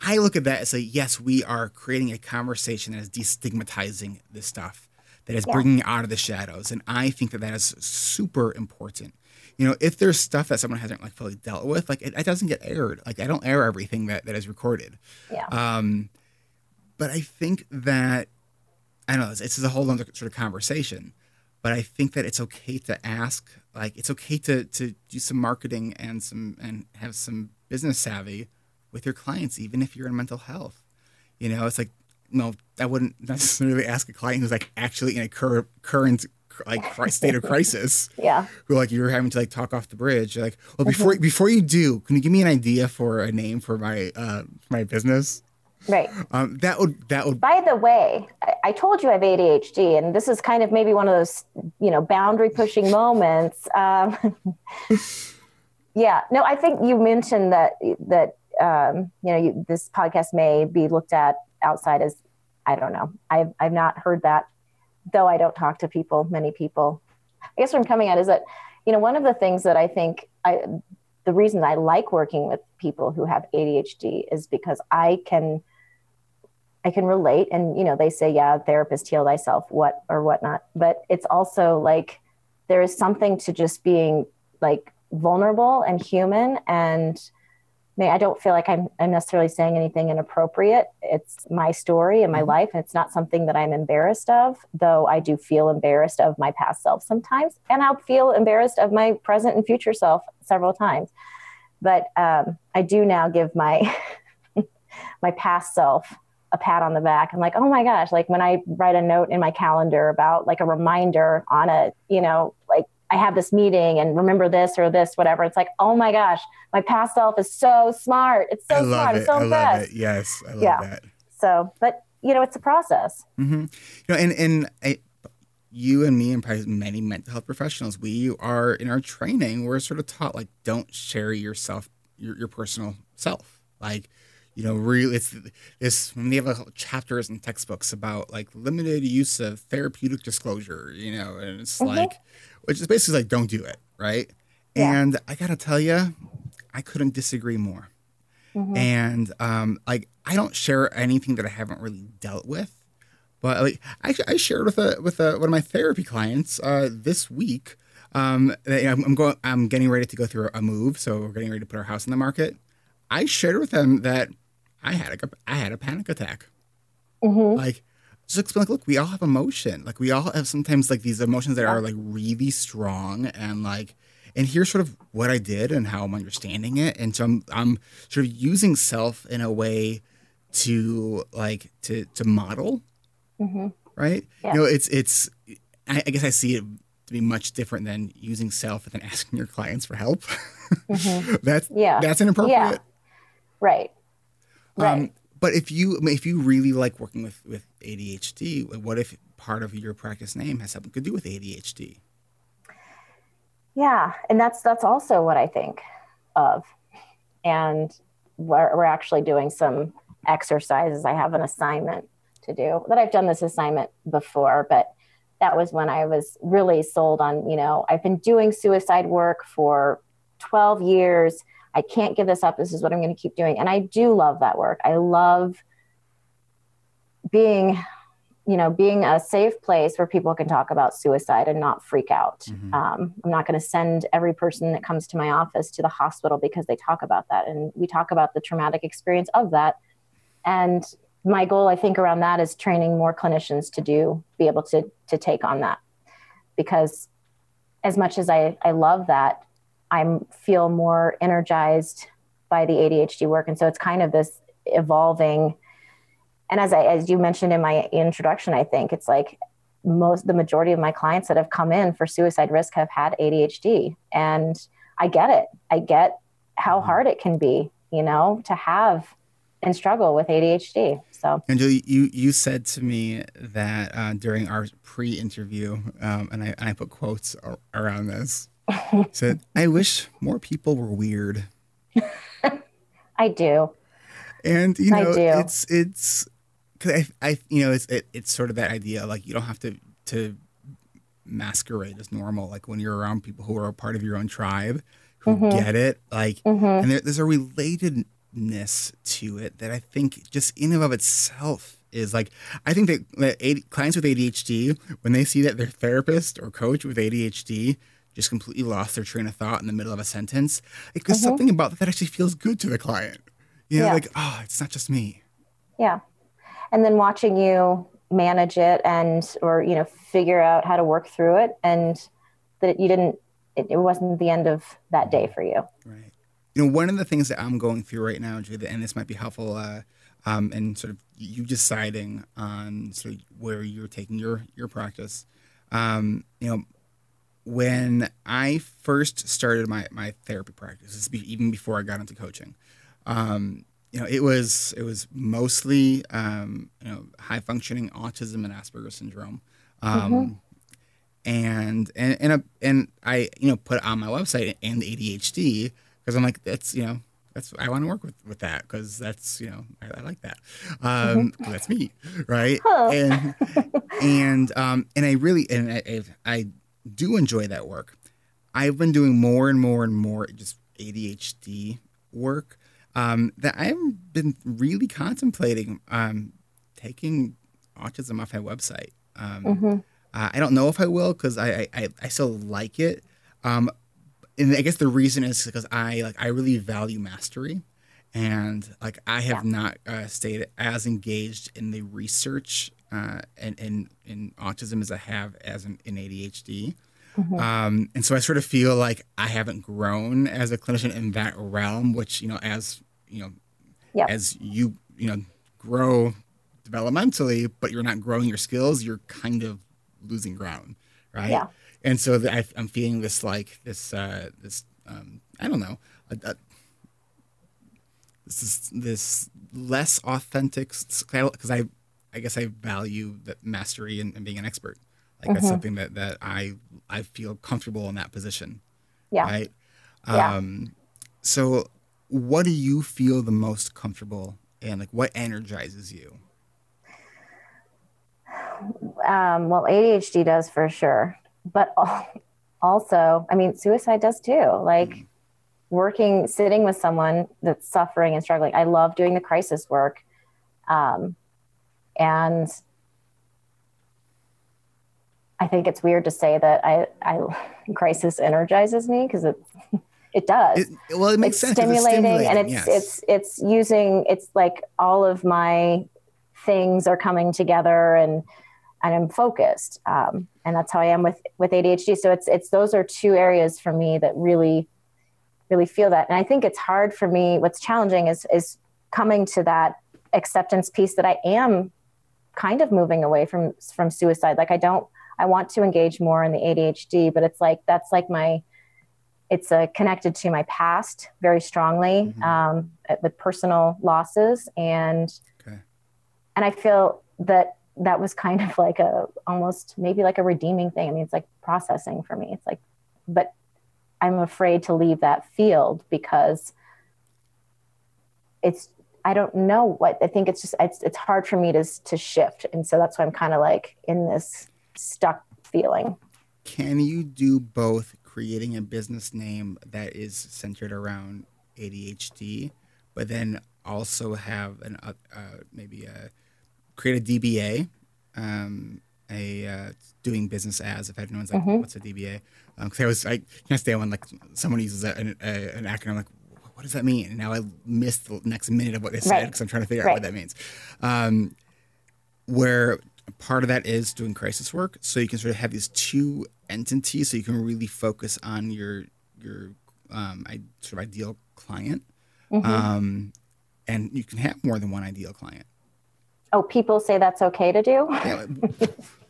I look at that and say, yes, we are creating a conversation that is destigmatizing this stuff, that is yeah. bringing it out of the shadows. And I think that that is super important. You know, if there's stuff that someone hasn't like fully dealt with, like it, it doesn't get aired. Like I don't air everything that, that is recorded. Yeah. Um, but I think that, I don't know, it's, it's a whole other sort of conversation but I think that it's okay to ask. Like it's okay to to do some marketing and some and have some business savvy with your clients, even if you're in mental health. You know, it's like, no, I wouldn't necessarily ask a client who's like actually in a cur- current like state of crisis. yeah. Who like you're having to like talk off the bridge. You're like, well, before mm-hmm. before you do, can you give me an idea for a name for my uh, my business? Right. Um, that would that would. By the way, I, I, told you I have ADHD, and this is kind of maybe one of those you know boundary pushing moments. Um, yeah. No, I think you mentioned that that um, you know you, this podcast may be looked at outside as I don't know. I've I've not heard that, though. I don't talk to people, many people. I guess what I'm coming at is that you know one of the things that I think I the reason I like working with people who have ADHD is because I can I can relate and you know they say yeah therapist heal thyself what or whatnot but it's also like there is something to just being like vulnerable and human and may I don't feel like I'm, I'm necessarily saying anything inappropriate. It's my story and my mm-hmm. life, and it's not something that I'm embarrassed of, though I do feel embarrassed of my past self sometimes, and I'll feel embarrassed of my present and future self several times. But um, I do now give my my past self a pat on the back. I'm like, oh my gosh, like when I write a note in my calendar about like a reminder on a, you know, like I have this meeting and remember this or this, whatever. It's like, oh my gosh, my past self is so smart. It's so I smart. It. It's so I impressed. love it. Yes, I love yeah. that. So, but you know, it's a process. Mm-hmm. You know, and and I, you and me and probably many mental health professionals, we are in our training, we're sort of taught like don't share yourself, your your personal self, like you know, really, it's this when they have like chapters in textbooks about like limited use of therapeutic disclosure, you know, and it's mm-hmm. like, which is basically like, don't do it, right? Yeah. And I gotta tell you, I couldn't disagree more. Mm-hmm. And um, like, I don't share anything that I haven't really dealt with, but like, I, I shared with a with a, one of my therapy clients uh, this week. Um, I'm, I'm going, I'm getting ready to go through a move, so we're getting ready to put our house in the market. I shared with them that I had a I had a panic attack. Mm-hmm. Like just explain like, look, we all have emotion. Like we all have sometimes like these emotions that are like really strong and like and here's sort of what I did and how I'm understanding it. And so I'm I'm sort of using self in a way to like to to model. Mm-hmm. Right? Yeah. You know, it's it's I, I, guess I see it to be much different than using self and then asking your clients for help. Mm-hmm. that's yeah. That's inappropriate. Yeah. Right. Right. Um, but if you if you really like working with with ADHD, what if part of your practice name has something to do with ADHD? Yeah, and that's that's also what I think of, and we're, we're actually doing some exercises. I have an assignment to do that. I've done this assignment before, but that was when I was really sold on. You know, I've been doing suicide work for twelve years I can't give this up. This is what I'm going to keep doing. And I do love that work. I love being, you know, being a safe place where people can talk about suicide and not freak out. Mm-hmm. Um, I'm not going to send every person that comes to my office to the hospital because they talk about that. And we talk about the traumatic experience of that. And my goal, I think, around that is training more clinicians to do, be able to, to take on that. Because as much as I, I love that, I feel more energized by the ADHD work. And so it's kind of this evolving. And as I, as you mentioned in my introduction, I think it's like most, the majority of my clients that have come in for suicide risk have had ADHD. And I get it. I get how mm-hmm. hard it can be, you know, to have and struggle with ADHD. So, Angela, you you said to me that uh, during our pre-interview, um, and I and I put quotes around this said, I wish more people were weird. I do. And you know, it's it's because I, I you know it's it, it's sort of that idea like you don't have to to masquerade as normal like when you're around people who are a part of your own tribe who mm-hmm. get it like mm-hmm. and there, there's a relatedness to it that I think just in and of itself is like I think that, that clients with ADHD when they see that their therapist or coach with ADHD just completely lost their train of thought in the middle of a sentence. Because mm-hmm. something about that that actually feels good to the client. You know, yeah. like, oh, it's not just me. Yeah. And then watching you manage it and or, you know, figure out how to work through it and that you didn't it, it wasn't the end of that day for you. Right. You know, one of the things that I'm going through right now, Julie, and this might be helpful uh, um, and sort of you deciding on sort of where you're taking your your practice. Um, you know, when I first started my my therapy practice, even before I got into coaching, um, you know, it was it was mostly um, you know high functioning autism and Asperger's syndrome. Um, mm-hmm. And and and, a, and I you know put on my website and ADHD because I'm like that's you know that's I want to work with with that because that's you know I, I like that um mm-hmm. that's me right huh. and and um and I really and I, I do enjoy that work I've been doing more and more and more just ADHD work um that I've been really contemplating um taking autism off my website um mm-hmm. uh, I don't know if I will because I, I I still like it um and I guess the reason is because I like I really value mastery, and like I have yeah. not uh, stayed as engaged in the research uh, and in, in autism as I have as an, in ADHD. Mm-hmm. Um, and so I sort of feel like I haven't grown as a clinician in that realm, which you know, as you know, yep. as you you know grow developmentally, but you're not growing your skills, you're kind of losing ground, right? Yeah and so the, I, am feeling this like this uh, this um, I don't know a, a, this is this less authentic because I I guess I value that mastery and, and being an expert like mm-hmm. that's something that that I I feel comfortable in that position yeah right yeah. um so what do you feel the most comfortable and like what energizes you um, well ADHD does for sure but also, I mean, suicide does too. Like mm. working, sitting with someone that's suffering and struggling. I love doing the crisis work. Um, and I think it's weird to say that I, I crisis energizes me because it, it does. It, well, it makes it's sense. Stimulating, it's stimulating, and it's, yes. it's, it's using, it's like all of my things are coming together and, and I'm focused. Um, and that's how I am with with ADHD. So it's it's those are two areas for me that really really feel that. And I think it's hard for me. What's challenging is is coming to that acceptance piece that I am kind of moving away from from suicide. Like I don't I want to engage more in the ADHD, but it's like that's like my it's uh, connected to my past very strongly mm-hmm. um, with personal losses and okay. and I feel that that was kind of like a almost maybe like a redeeming thing. I mean, it's like processing for me. It's like, but I'm afraid to leave that field because it's I don't know what I think it's just it's it's hard for me to to shift, and so that's why I'm kind of like in this stuck feeling. Can you do both creating a business name that is centered around ADHD, but then also have an uh, uh, maybe a create a DBA, um, a uh, doing business as. If everyone's like, mm-hmm. what's a DBA? Because um, I was I can't stay on like someone uses a, an, a, an acronym like what does that mean? And now I missed the next minute of what they said because right. I'm trying to figure right. out what that means. Um, where part of that is doing crisis work, so you can sort of have these two entities, so you can really focus on your your um, I, sort of ideal client, mm-hmm. um, and you can have more than one ideal client. Oh, people say that's okay to do?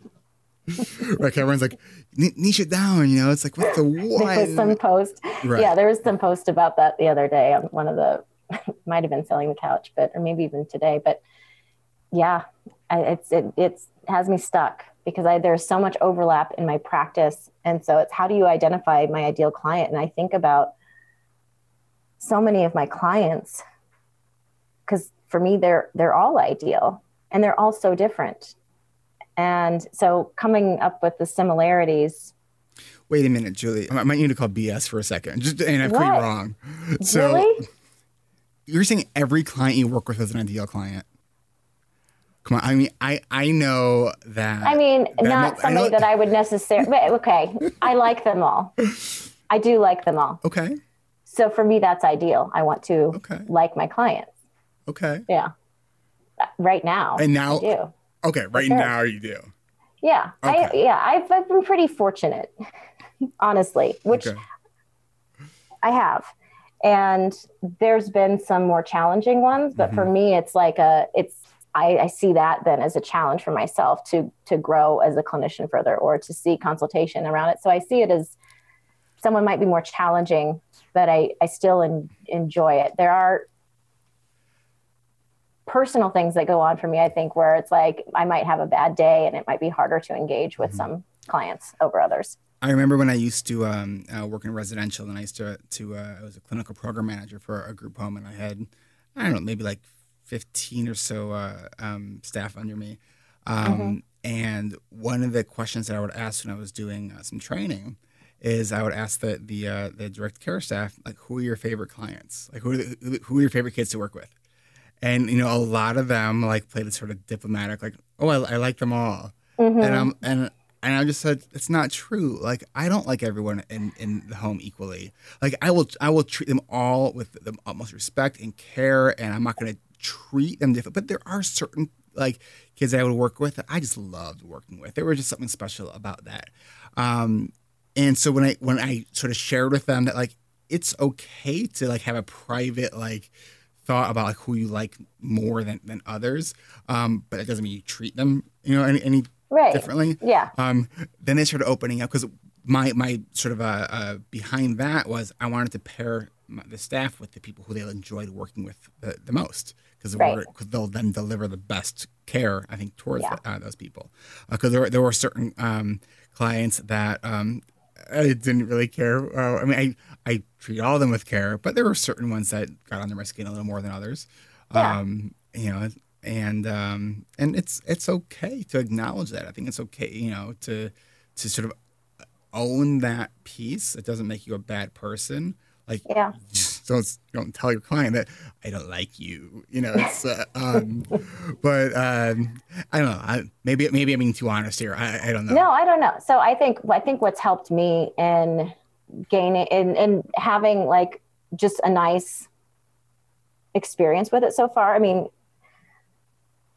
Right, everyone's like, niche it down, you know? It's like, what's the one? There was some post. Right. Yeah, there was some post about that the other day on one of the, might have been selling the couch, but, or maybe even today. But yeah, I, it's, it it's, has me stuck because I, there's so much overlap in my practice. And so it's how do you identify my ideal client? And I think about so many of my clients because for me, they're, they're all ideal and they're all so different. And so coming up with the similarities. Wait a minute, Julie. I might need to call BS for a second. Just and I'm pretty wrong. So really? you're saying every client you work with is an ideal client. Come on. I mean, I I know that. I mean, that not somebody I that I would necessarily. okay, I like them all. I do like them all. Okay. So for me, that's ideal. I want to okay. like my clients. Okay. Yeah right now. And now. Okay, right sure. now you do. Yeah, okay. I yeah, I've I've been pretty fortunate, honestly, which okay. I have, and there's been some more challenging ones but mm-hmm. for me it's like a it's I, I, see that then as a challenge for myself to to grow as a clinician further or to see consultation around it so i see it as someone might be more challenging but i i still enjoy it there are personal things that go on for me i think where it's like i might have a bad day and it might be harder to engage with mm-hmm. some clients over others I remember when I used to um, uh, work in residential, and I used to to uh, I was a clinical program manager for a group home, and I had I don't know maybe like fifteen or so uh, um, staff under me. Um, mm-hmm. And one of the questions that I would ask when I was doing uh, some training is I would ask the the uh, the direct care staff like, who are your favorite clients? Like, who are the, who are your favorite kids to work with? And you know, a lot of them like played it sort of diplomatic, like, oh, I, I like them all. Mm-hmm. And I'm and and I just said it's not true. Like I don't like everyone in, in the home equally. Like I will I will treat them all with the utmost respect and care, and I'm not going to treat them different. But there are certain like kids I would work with that I just loved working with. There was just something special about that. Um, and so when I when I sort of shared with them that like it's okay to like have a private like thought about like who you like more than than others, um, but it doesn't mean you treat them you know any any right. differently. Yeah. Um, then they started opening up because my my sort of uh, uh, behind that was I wanted to pair my, the staff with the people who they enjoyed working with the, the most because right. they'll then deliver the best care I think towards yeah. the, uh, those people because uh, there there were certain um, clients that um, I didn't really care. Uh, I mean, I I treat all of them with care, but there were certain ones that got under my skin a little more than others. Yeah. Um, you know, and um, and it's it's okay to acknowledge that. I think it's okay, you know, to to sort of own that piece. It doesn't make you a bad person. Like, yeah, don't don't tell your client that I don't like you. You know, it's uh, um, but um, I don't know. I, maybe maybe I'm being too honest here. I, I don't know. No, I don't know. So I think I think what's helped me in gaining in in having like just a nice experience with it so far. I mean,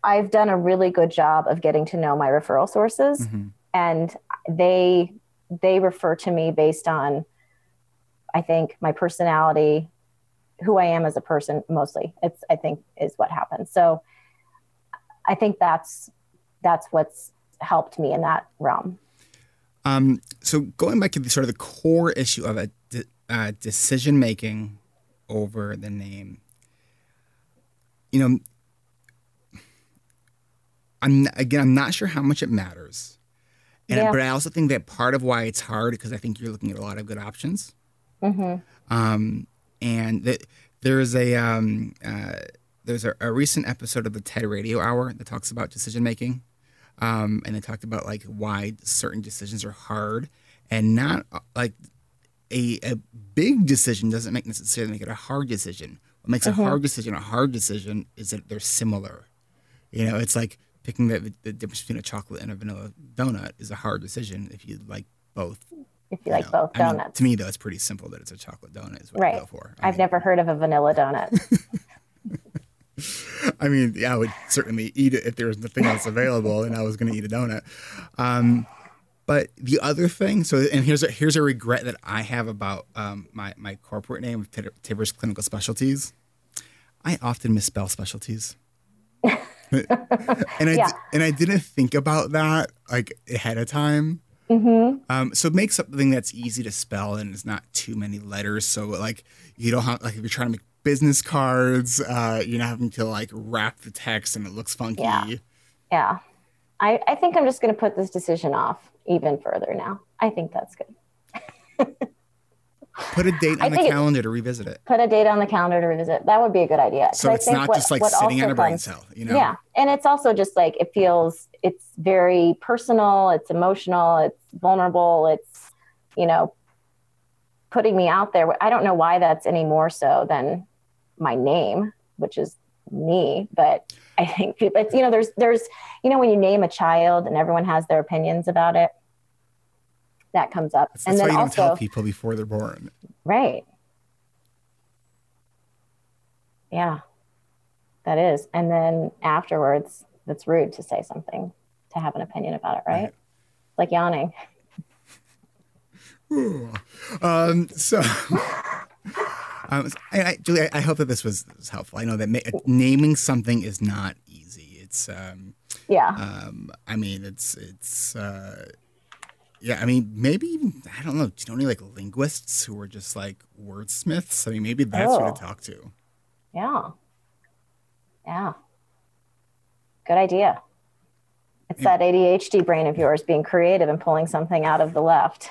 I've done a really good job of getting to know my referral sources mm-hmm. and they they refer to me based on I think my personality, who I am as a person mostly. It's I think is what happens. So I think that's that's what's helped me in that realm. Um, so going back to the sort of the core issue of a de- uh, decision making over the name, you know, I'm again, I'm not sure how much it matters. And yeah. but I also think that part of why it's hard because I think you're looking at a lot of good options. Mm-hmm. Um, and that there is a um, uh, there's a, a, recent episode of the TED Radio Hour that talks about decision making, um, and they talked about like why certain decisions are hard, and not uh, like a a big decision doesn't make necessarily make it a hard decision. What makes mm-hmm. a hard decision a hard decision is that they're similar. You know, it's like picking the, the difference between a chocolate and a vanilla donut is a hard decision if you like both. If you, like know. both donuts. I mean, to me, though, it's pretty simple that it's a chocolate donut is what right. I go for. I have never heard of a vanilla donut. I mean, yeah, I would certainly eat it if there was nothing else available and I was going to eat a donut. Um, but the other thing, so and here's a, here's a regret that I have about um, my my corporate name, Tivers Clinical Specialties. I often misspell specialties. and I yeah. and I didn't think about that like ahead of time. Mm-hmm. Um, so make something that's easy to spell and it's not too many letters. So like you don't have like if you're trying to make business cards, uh, you're not having to like wrap the text and it looks funky. Yeah. Yeah. I, I think I'm just going to put this decision off even further now. I think that's good. Put a date on the calendar to revisit it. Put a date on the calendar to revisit. That would be a good idea. So it's not what, just like sitting on a brain cell, you know? Yeah. And it's also just like it feels it's very personal, it's emotional, it's vulnerable, it's, you know, putting me out there. I don't know why that's any more so than my name, which is me, but I think it's you know, there's there's you know, when you name a child and everyone has their opinions about it that comes up. That's, and then why you also, don't tell people before they're born. Right. Yeah, that is. And then afterwards, that's rude to say something, to have an opinion about it, right? right. Like yawning. um, so, Um, I, I, Julie, I, I hope that this was, was helpful. I know that ma- naming something is not easy. It's um, Yeah. um, I mean, it's it's uh, yeah. I mean, maybe even I don't know. Do you know any like linguists who are just like wordsmiths? I mean, maybe that's who Oh. to talk to. Yeah. Yeah. Good idea. It's that ADHD brain of yours being creative and pulling something out of the left.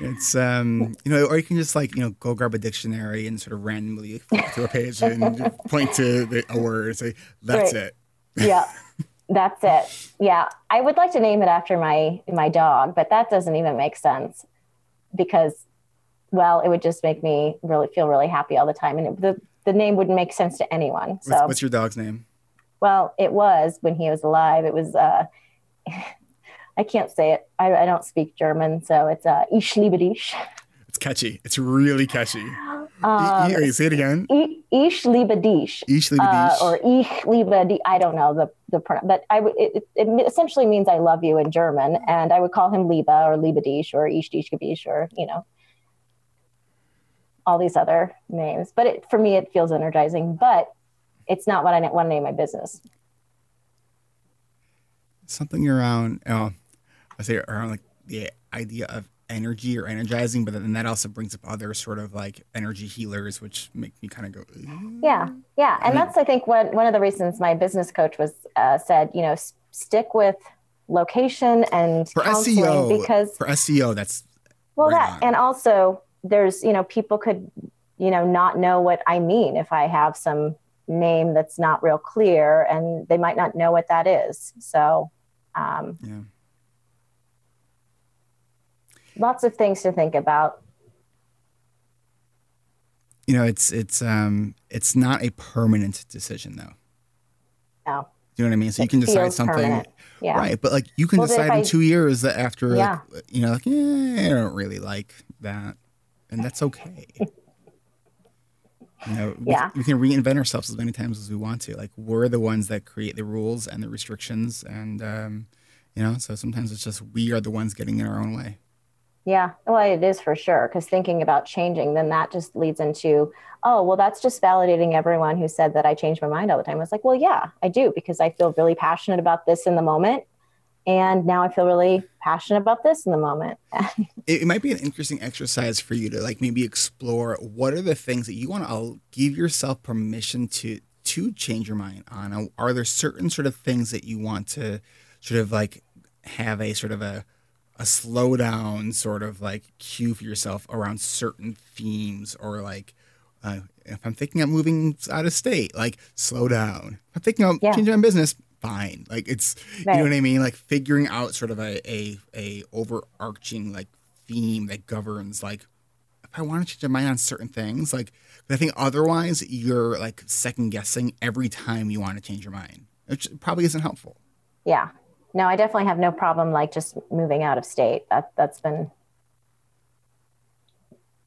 It's um, you know, or you can just like you know go grab a dictionary and sort of randomly flip to a page and point to the, a word and say that's Right. it. Yeah. That's it. Yeah. I would like to name it after my my dog, but that doesn't even make sense because well, it would just make me really feel really happy all the time and it, the the name wouldn't make sense to anyone. So What's, what's your dog's name? Well, it was when he was alive. It was, uh, I can't say it. I, I don't speak German, so it's uh, Ich liebe dich. Catchy. It's really catchy. Um, E- e- say it again. I- Ich liebe dich. Ich liebe Uh, dich. or Ich liebe dich. I don't know the, the pronoun, but I would, it, it, it essentially means I love you in German. And I would call him Liebe or Liebe dich or Ich dich gebisch or, you know, all these other names. But it, for me, it feels energizing, but it's not what I want to name my business. something around oh I say around like the idea of energy or energizing, but then that also brings up other sort of like energy healers, which make me kind of go. Yeah, yeah, and that's I think one one of the reasons my business coach was uh, said, you know, s- stick with location and For SEO, because for SEO, that's well right that on. and also there's you know people could you know not know what I mean if I have some name that's not real clear and they might not know what that is. So um, yeah. Lots of things to think about. You know, it's it's um it's not a permanent decision though. No, Do you know what I mean? So you can decide something, yeah, right? But like you can Well, decide in I- two years that after, like, you know, like yeah, I don't really like that, and that's okay. You know, we, Yeah. we can reinvent ourselves as many times as we want to. Like we're the ones that create the rules and the restrictions, and um, you know, so sometimes it's just we are the ones getting in our own way. Yeah, well, it is for sure. Because thinking about changing, then that just leads into, oh, well, that's just validating everyone who said that I change my mind all the time. I was like, well, yeah, I do because I feel really passionate about this in the moment. And now I feel really passionate about this in the moment. it, it might be an interesting exercise for you to like maybe explore what are the things that you want to give yourself permission to to change your mind on Uh, are there certain sort of things that you want to sort of like have a sort of a a slow down sort of like cue for yourself around certain themes or like uh, if I'm thinking of moving out of state, like slow down. If I'm thinking of Yeah. changing my business, fine. Like it's you know what I mean? Like figuring out sort of a, a a overarching like theme that governs like if I want to change my mind on certain things, like but I think otherwise you're like second guessing every time you want to change your mind, which probably isn't helpful. yeah. No, I definitely have no problem like just moving out of state. That that's been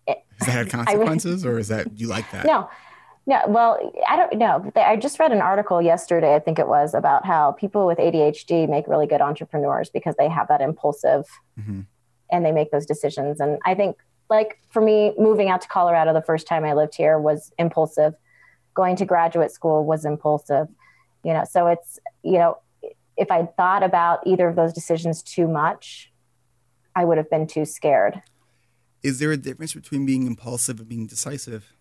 Has that had consequences, or is that you like that? No, no. Well, I don't know. I just read an article yesterday, I think it was, about how people with ADHD make really good entrepreneurs because they have that impulsive Mhm. and they make those decisions. And I think, like for me, moving out to Colorado the first time I lived here was impulsive. Going to graduate school was impulsive. You know, so it's, you know, if I thought about either of those decisions too much, I would have been too scared. Is there a difference between being impulsive and being decisive?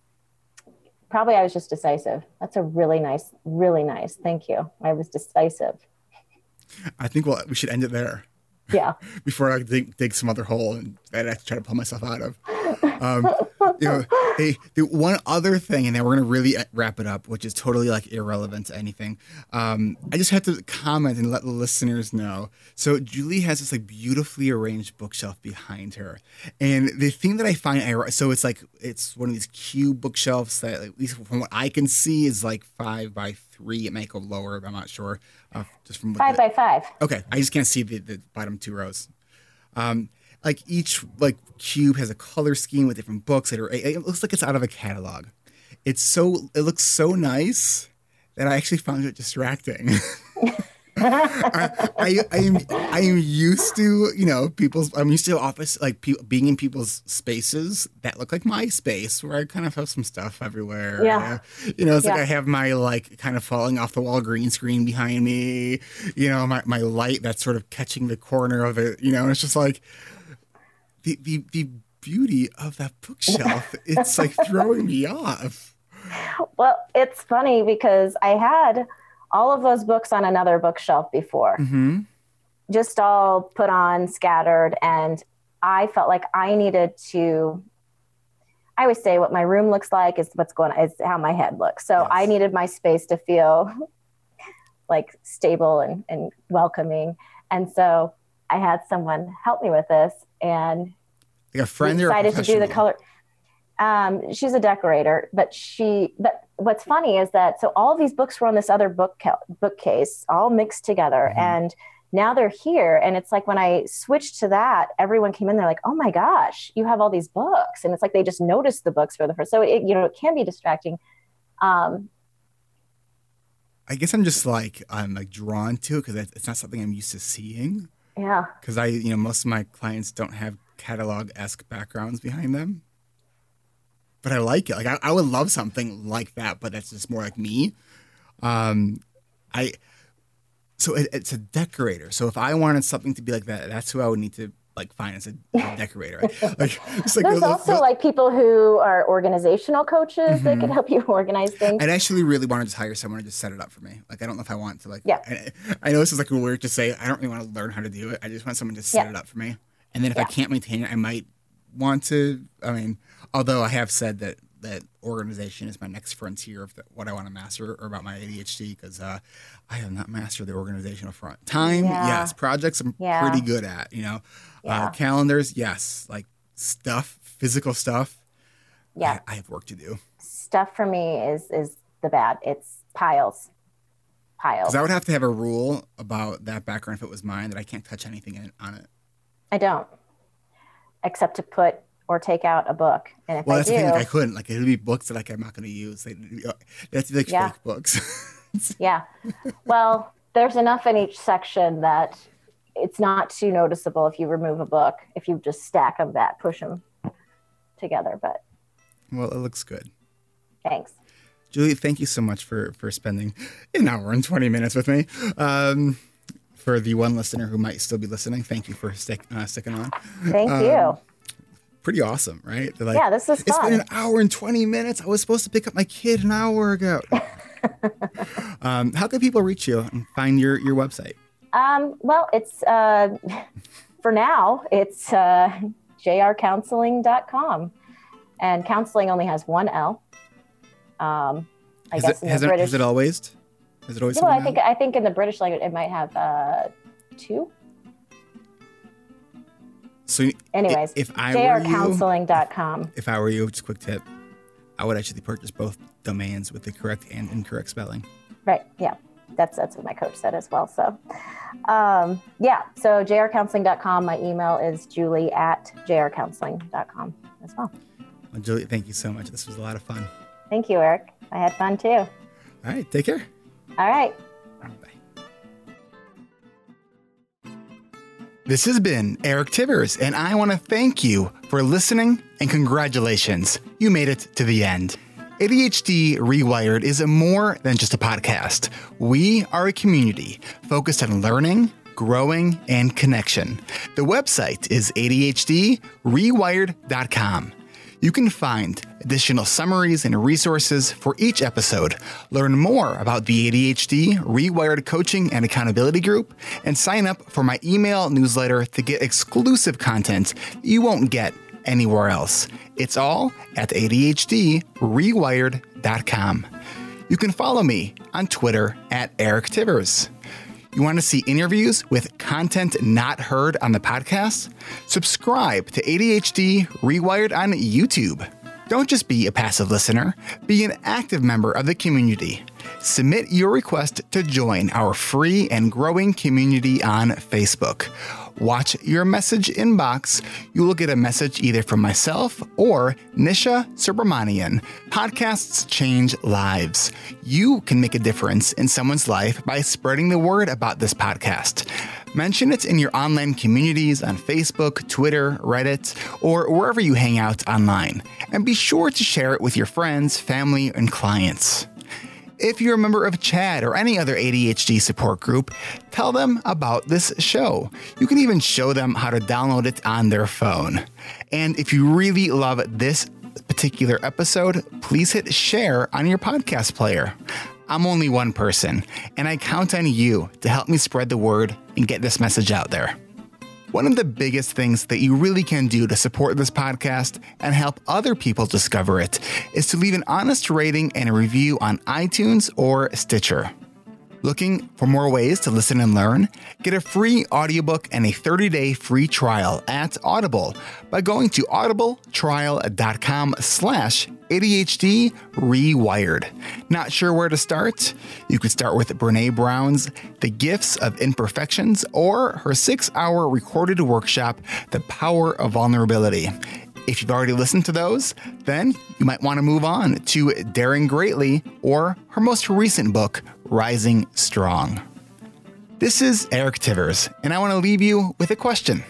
Probably I was just decisive. That's a really nice, really nice. Thank you. I was decisive. I think well, we should end it there Yeah. before I dig, dig some other hole and that I try to pull myself out of. Um, you know, hey, the one other thing, and then we're gonna really wrap it up, which is totally like irrelevant to anything. Um, I just have to comment and let the listeners know. So Julie has this like beautifully arranged bookshelf behind her, and the thing that I find, ir- so it's like it's one of these cube bookshelves that, at least from what I can see, is like five by three. It might go lower, but I'm not sure. Uh, just from what Five the- by five. Okay, I just can't see the, the bottom two rows. Um, like each like cube has a color scheme with different books that are. It looks like it's out of a catalog. It's so it looks so nice that I actually found it distracting. I, I, I am I am used to you know people's. I'm used to office like pe- being in people's spaces that look like my space where I kind of have some stuff everywhere. Yeah. You know, it's like I have my like kind of falling off the wall green screen behind me. You know, my my light that's sort of catching the corner of it. You know, and it's just like the the the beauty of that bookshelf. it's like throwing me off. Well, it's funny because I had all of those books on another bookshelf before, hmm just all put on, scattered, and I felt like I needed to. I always say what my room looks like is what's going is how my head looks. So Yes. I needed my space to feel like stable and, and welcoming. And so I had someone help me with this and Like a friend we decided to do the color. Um, she's a decorator, but she. But what's funny is that so all these books were on this other book ca- bookcase, all mixed together, Mhm. and now they're here. And it's like when I switched to that, everyone came in. They're like, "Oh my gosh, you have all these books!" And it's like they just noticed the books for the first. So it, you know, it can be distracting. Um, I guess I'm just like I'm like drawn to it because it's not something I'm used to seeing. Yeah, Because I, you know, most of my clients don't have catalog esque backgrounds behind them. But I like it. Like I, I would love something like that, but that's just more like me. Um, I so it, it's a decorator. So if I wanted something to be like that, that's who I would need to like find as a, decorator. Right? Like, it's like there's those- also those- like people who are organizational coaches that Mhm. can help you organize things. I'd actually really want to just hire someone to just set it up for me. Like, I don't know if I want to, like, Yeah. I, I know this is like weird to say. I don't really want to learn how to do it. I just want someone to set Yeah. it up for me. And then if I can't maintain it, I might want to. I mean, although I have said that that organization is my next frontier of the, what I want to master or about my ADHD because uh, I have not mastered the organizational front. Time, Yeah. yes. Projects, I'm Yeah. pretty good at. You know, Yeah. uh, calendars, yes. Like stuff, physical stuff. yeah. I, I have work to do. stuff for me is is the bad. It's piles, piles. Because I would have to have a rule about that background if it was mine that I can't touch anything in, on it. I don't, except to put or take out a book. And if Well, I that's do, the thing. Like, I couldn't. Like, it would be books that like I'm not going to use. That's like Yeah. fake books. yeah. Well, there's enough in each section that it's not too noticeable if you remove a book. If you just stack them back, push them together. But well, it looks good. thanks. Julie, thank you so much for for spending an hour and 20 minutes with me. Um, for the one listener who might still be listening, thank you for stick, uh, sticking on. Thank Um, you. Pretty awesome, right? They're like, Yeah, this is It's fun. been an hour and 20 minutes. I was supposed to pick up my kid an hour ago. um, how can people reach you and find your, your website? Um, well, it's uh, for now, it's uh, jrcounseling.com. And counseling only has one L. Um, I Has guess it, in has, the it, British. it always? Has it always? well, I think that? I think in the British language it might have uh, two. So, Anyways, if I were you, jrcounseling.com. if I were you, just a quick tip, I would actually purchase both domains with the correct and incorrect spelling. Right. Yeah. That's that's what my coach said as well. So, um, yeah. So jrcounseling.com. My email is julie at jrcounseling.com as well. Well, Julie, thank you so much. This was a lot of fun. Thank you, Eric. I had fun too. All right, take care. All right. This has been Eric Tivers, and I want to thank you for listening and congratulations. You made it to the end. ADHD Rewired is more than just a podcast. We are a community focused on learning, growing, and connection. The website is ADHDrewired.com. You can find additional summaries and resources for each episode, learn more about the ADHD Rewired Coaching and Accountability Group, and sign up for my email newsletter to get exclusive content you won't get anywhere else. It's all at ADHDrewired.com. You can follow me on Twitter at Eric Tivers. You want to see interviews with content not heard on the podcast? Subscribe to ADHD Rewired on YouTube. Don't just be a passive listener, be an active member of the community. submit your request to join our free and growing community on Facebook. Watch your message inbox. You will get a message either from myself or Nisha Subramanian. Podcasts change lives. You can make a difference in someone's life by spreading the word about this podcast. Mention it in your online communities on Facebook, Twitter, Reddit, or wherever you hang out online. And be sure to share it with your friends, family, and clients. If you're a member of CHADD or any other ADHD support group, tell them about this show. You can even show them how to download it on their phone. And if you really love this particular episode, please hit share on your podcast player. I'm only one person, and I count on you to help me spread the word and get this message out there. One of the biggest things that you really can do to support this podcast and help other people discover it is to leave an honest rating and a review on iTunes or Stitcher. Looking for more ways to listen and learn? Get a free audiobook and a 30-day free trial at Audible by going to audibletrial.com slash ADHD Rewired. Not sure where to start? You could start with Brene Brown's The Gifts of Imperfections or her six-hour recorded workshop, The Power of Vulnerability. If you've already listened to those, then you might want to move on to Daring Greatly or her most recent book, Rising Strong. This is Eric Tivers, and I want to leave you with a question.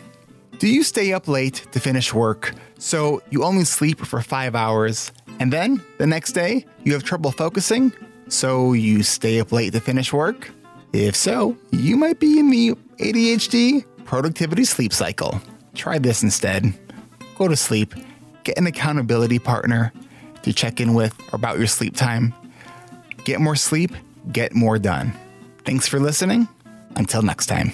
Do you stay up late to finish work so you only sleep for five hours, and then the next day you have trouble focusing so you stay up late to finish work? If so, you might be in the ADHD productivity sleep cycle. Try this instead go to sleep, get an accountability partner to check in with about your sleep time. Get more sleep, get more done. Thanks for listening. Until next time.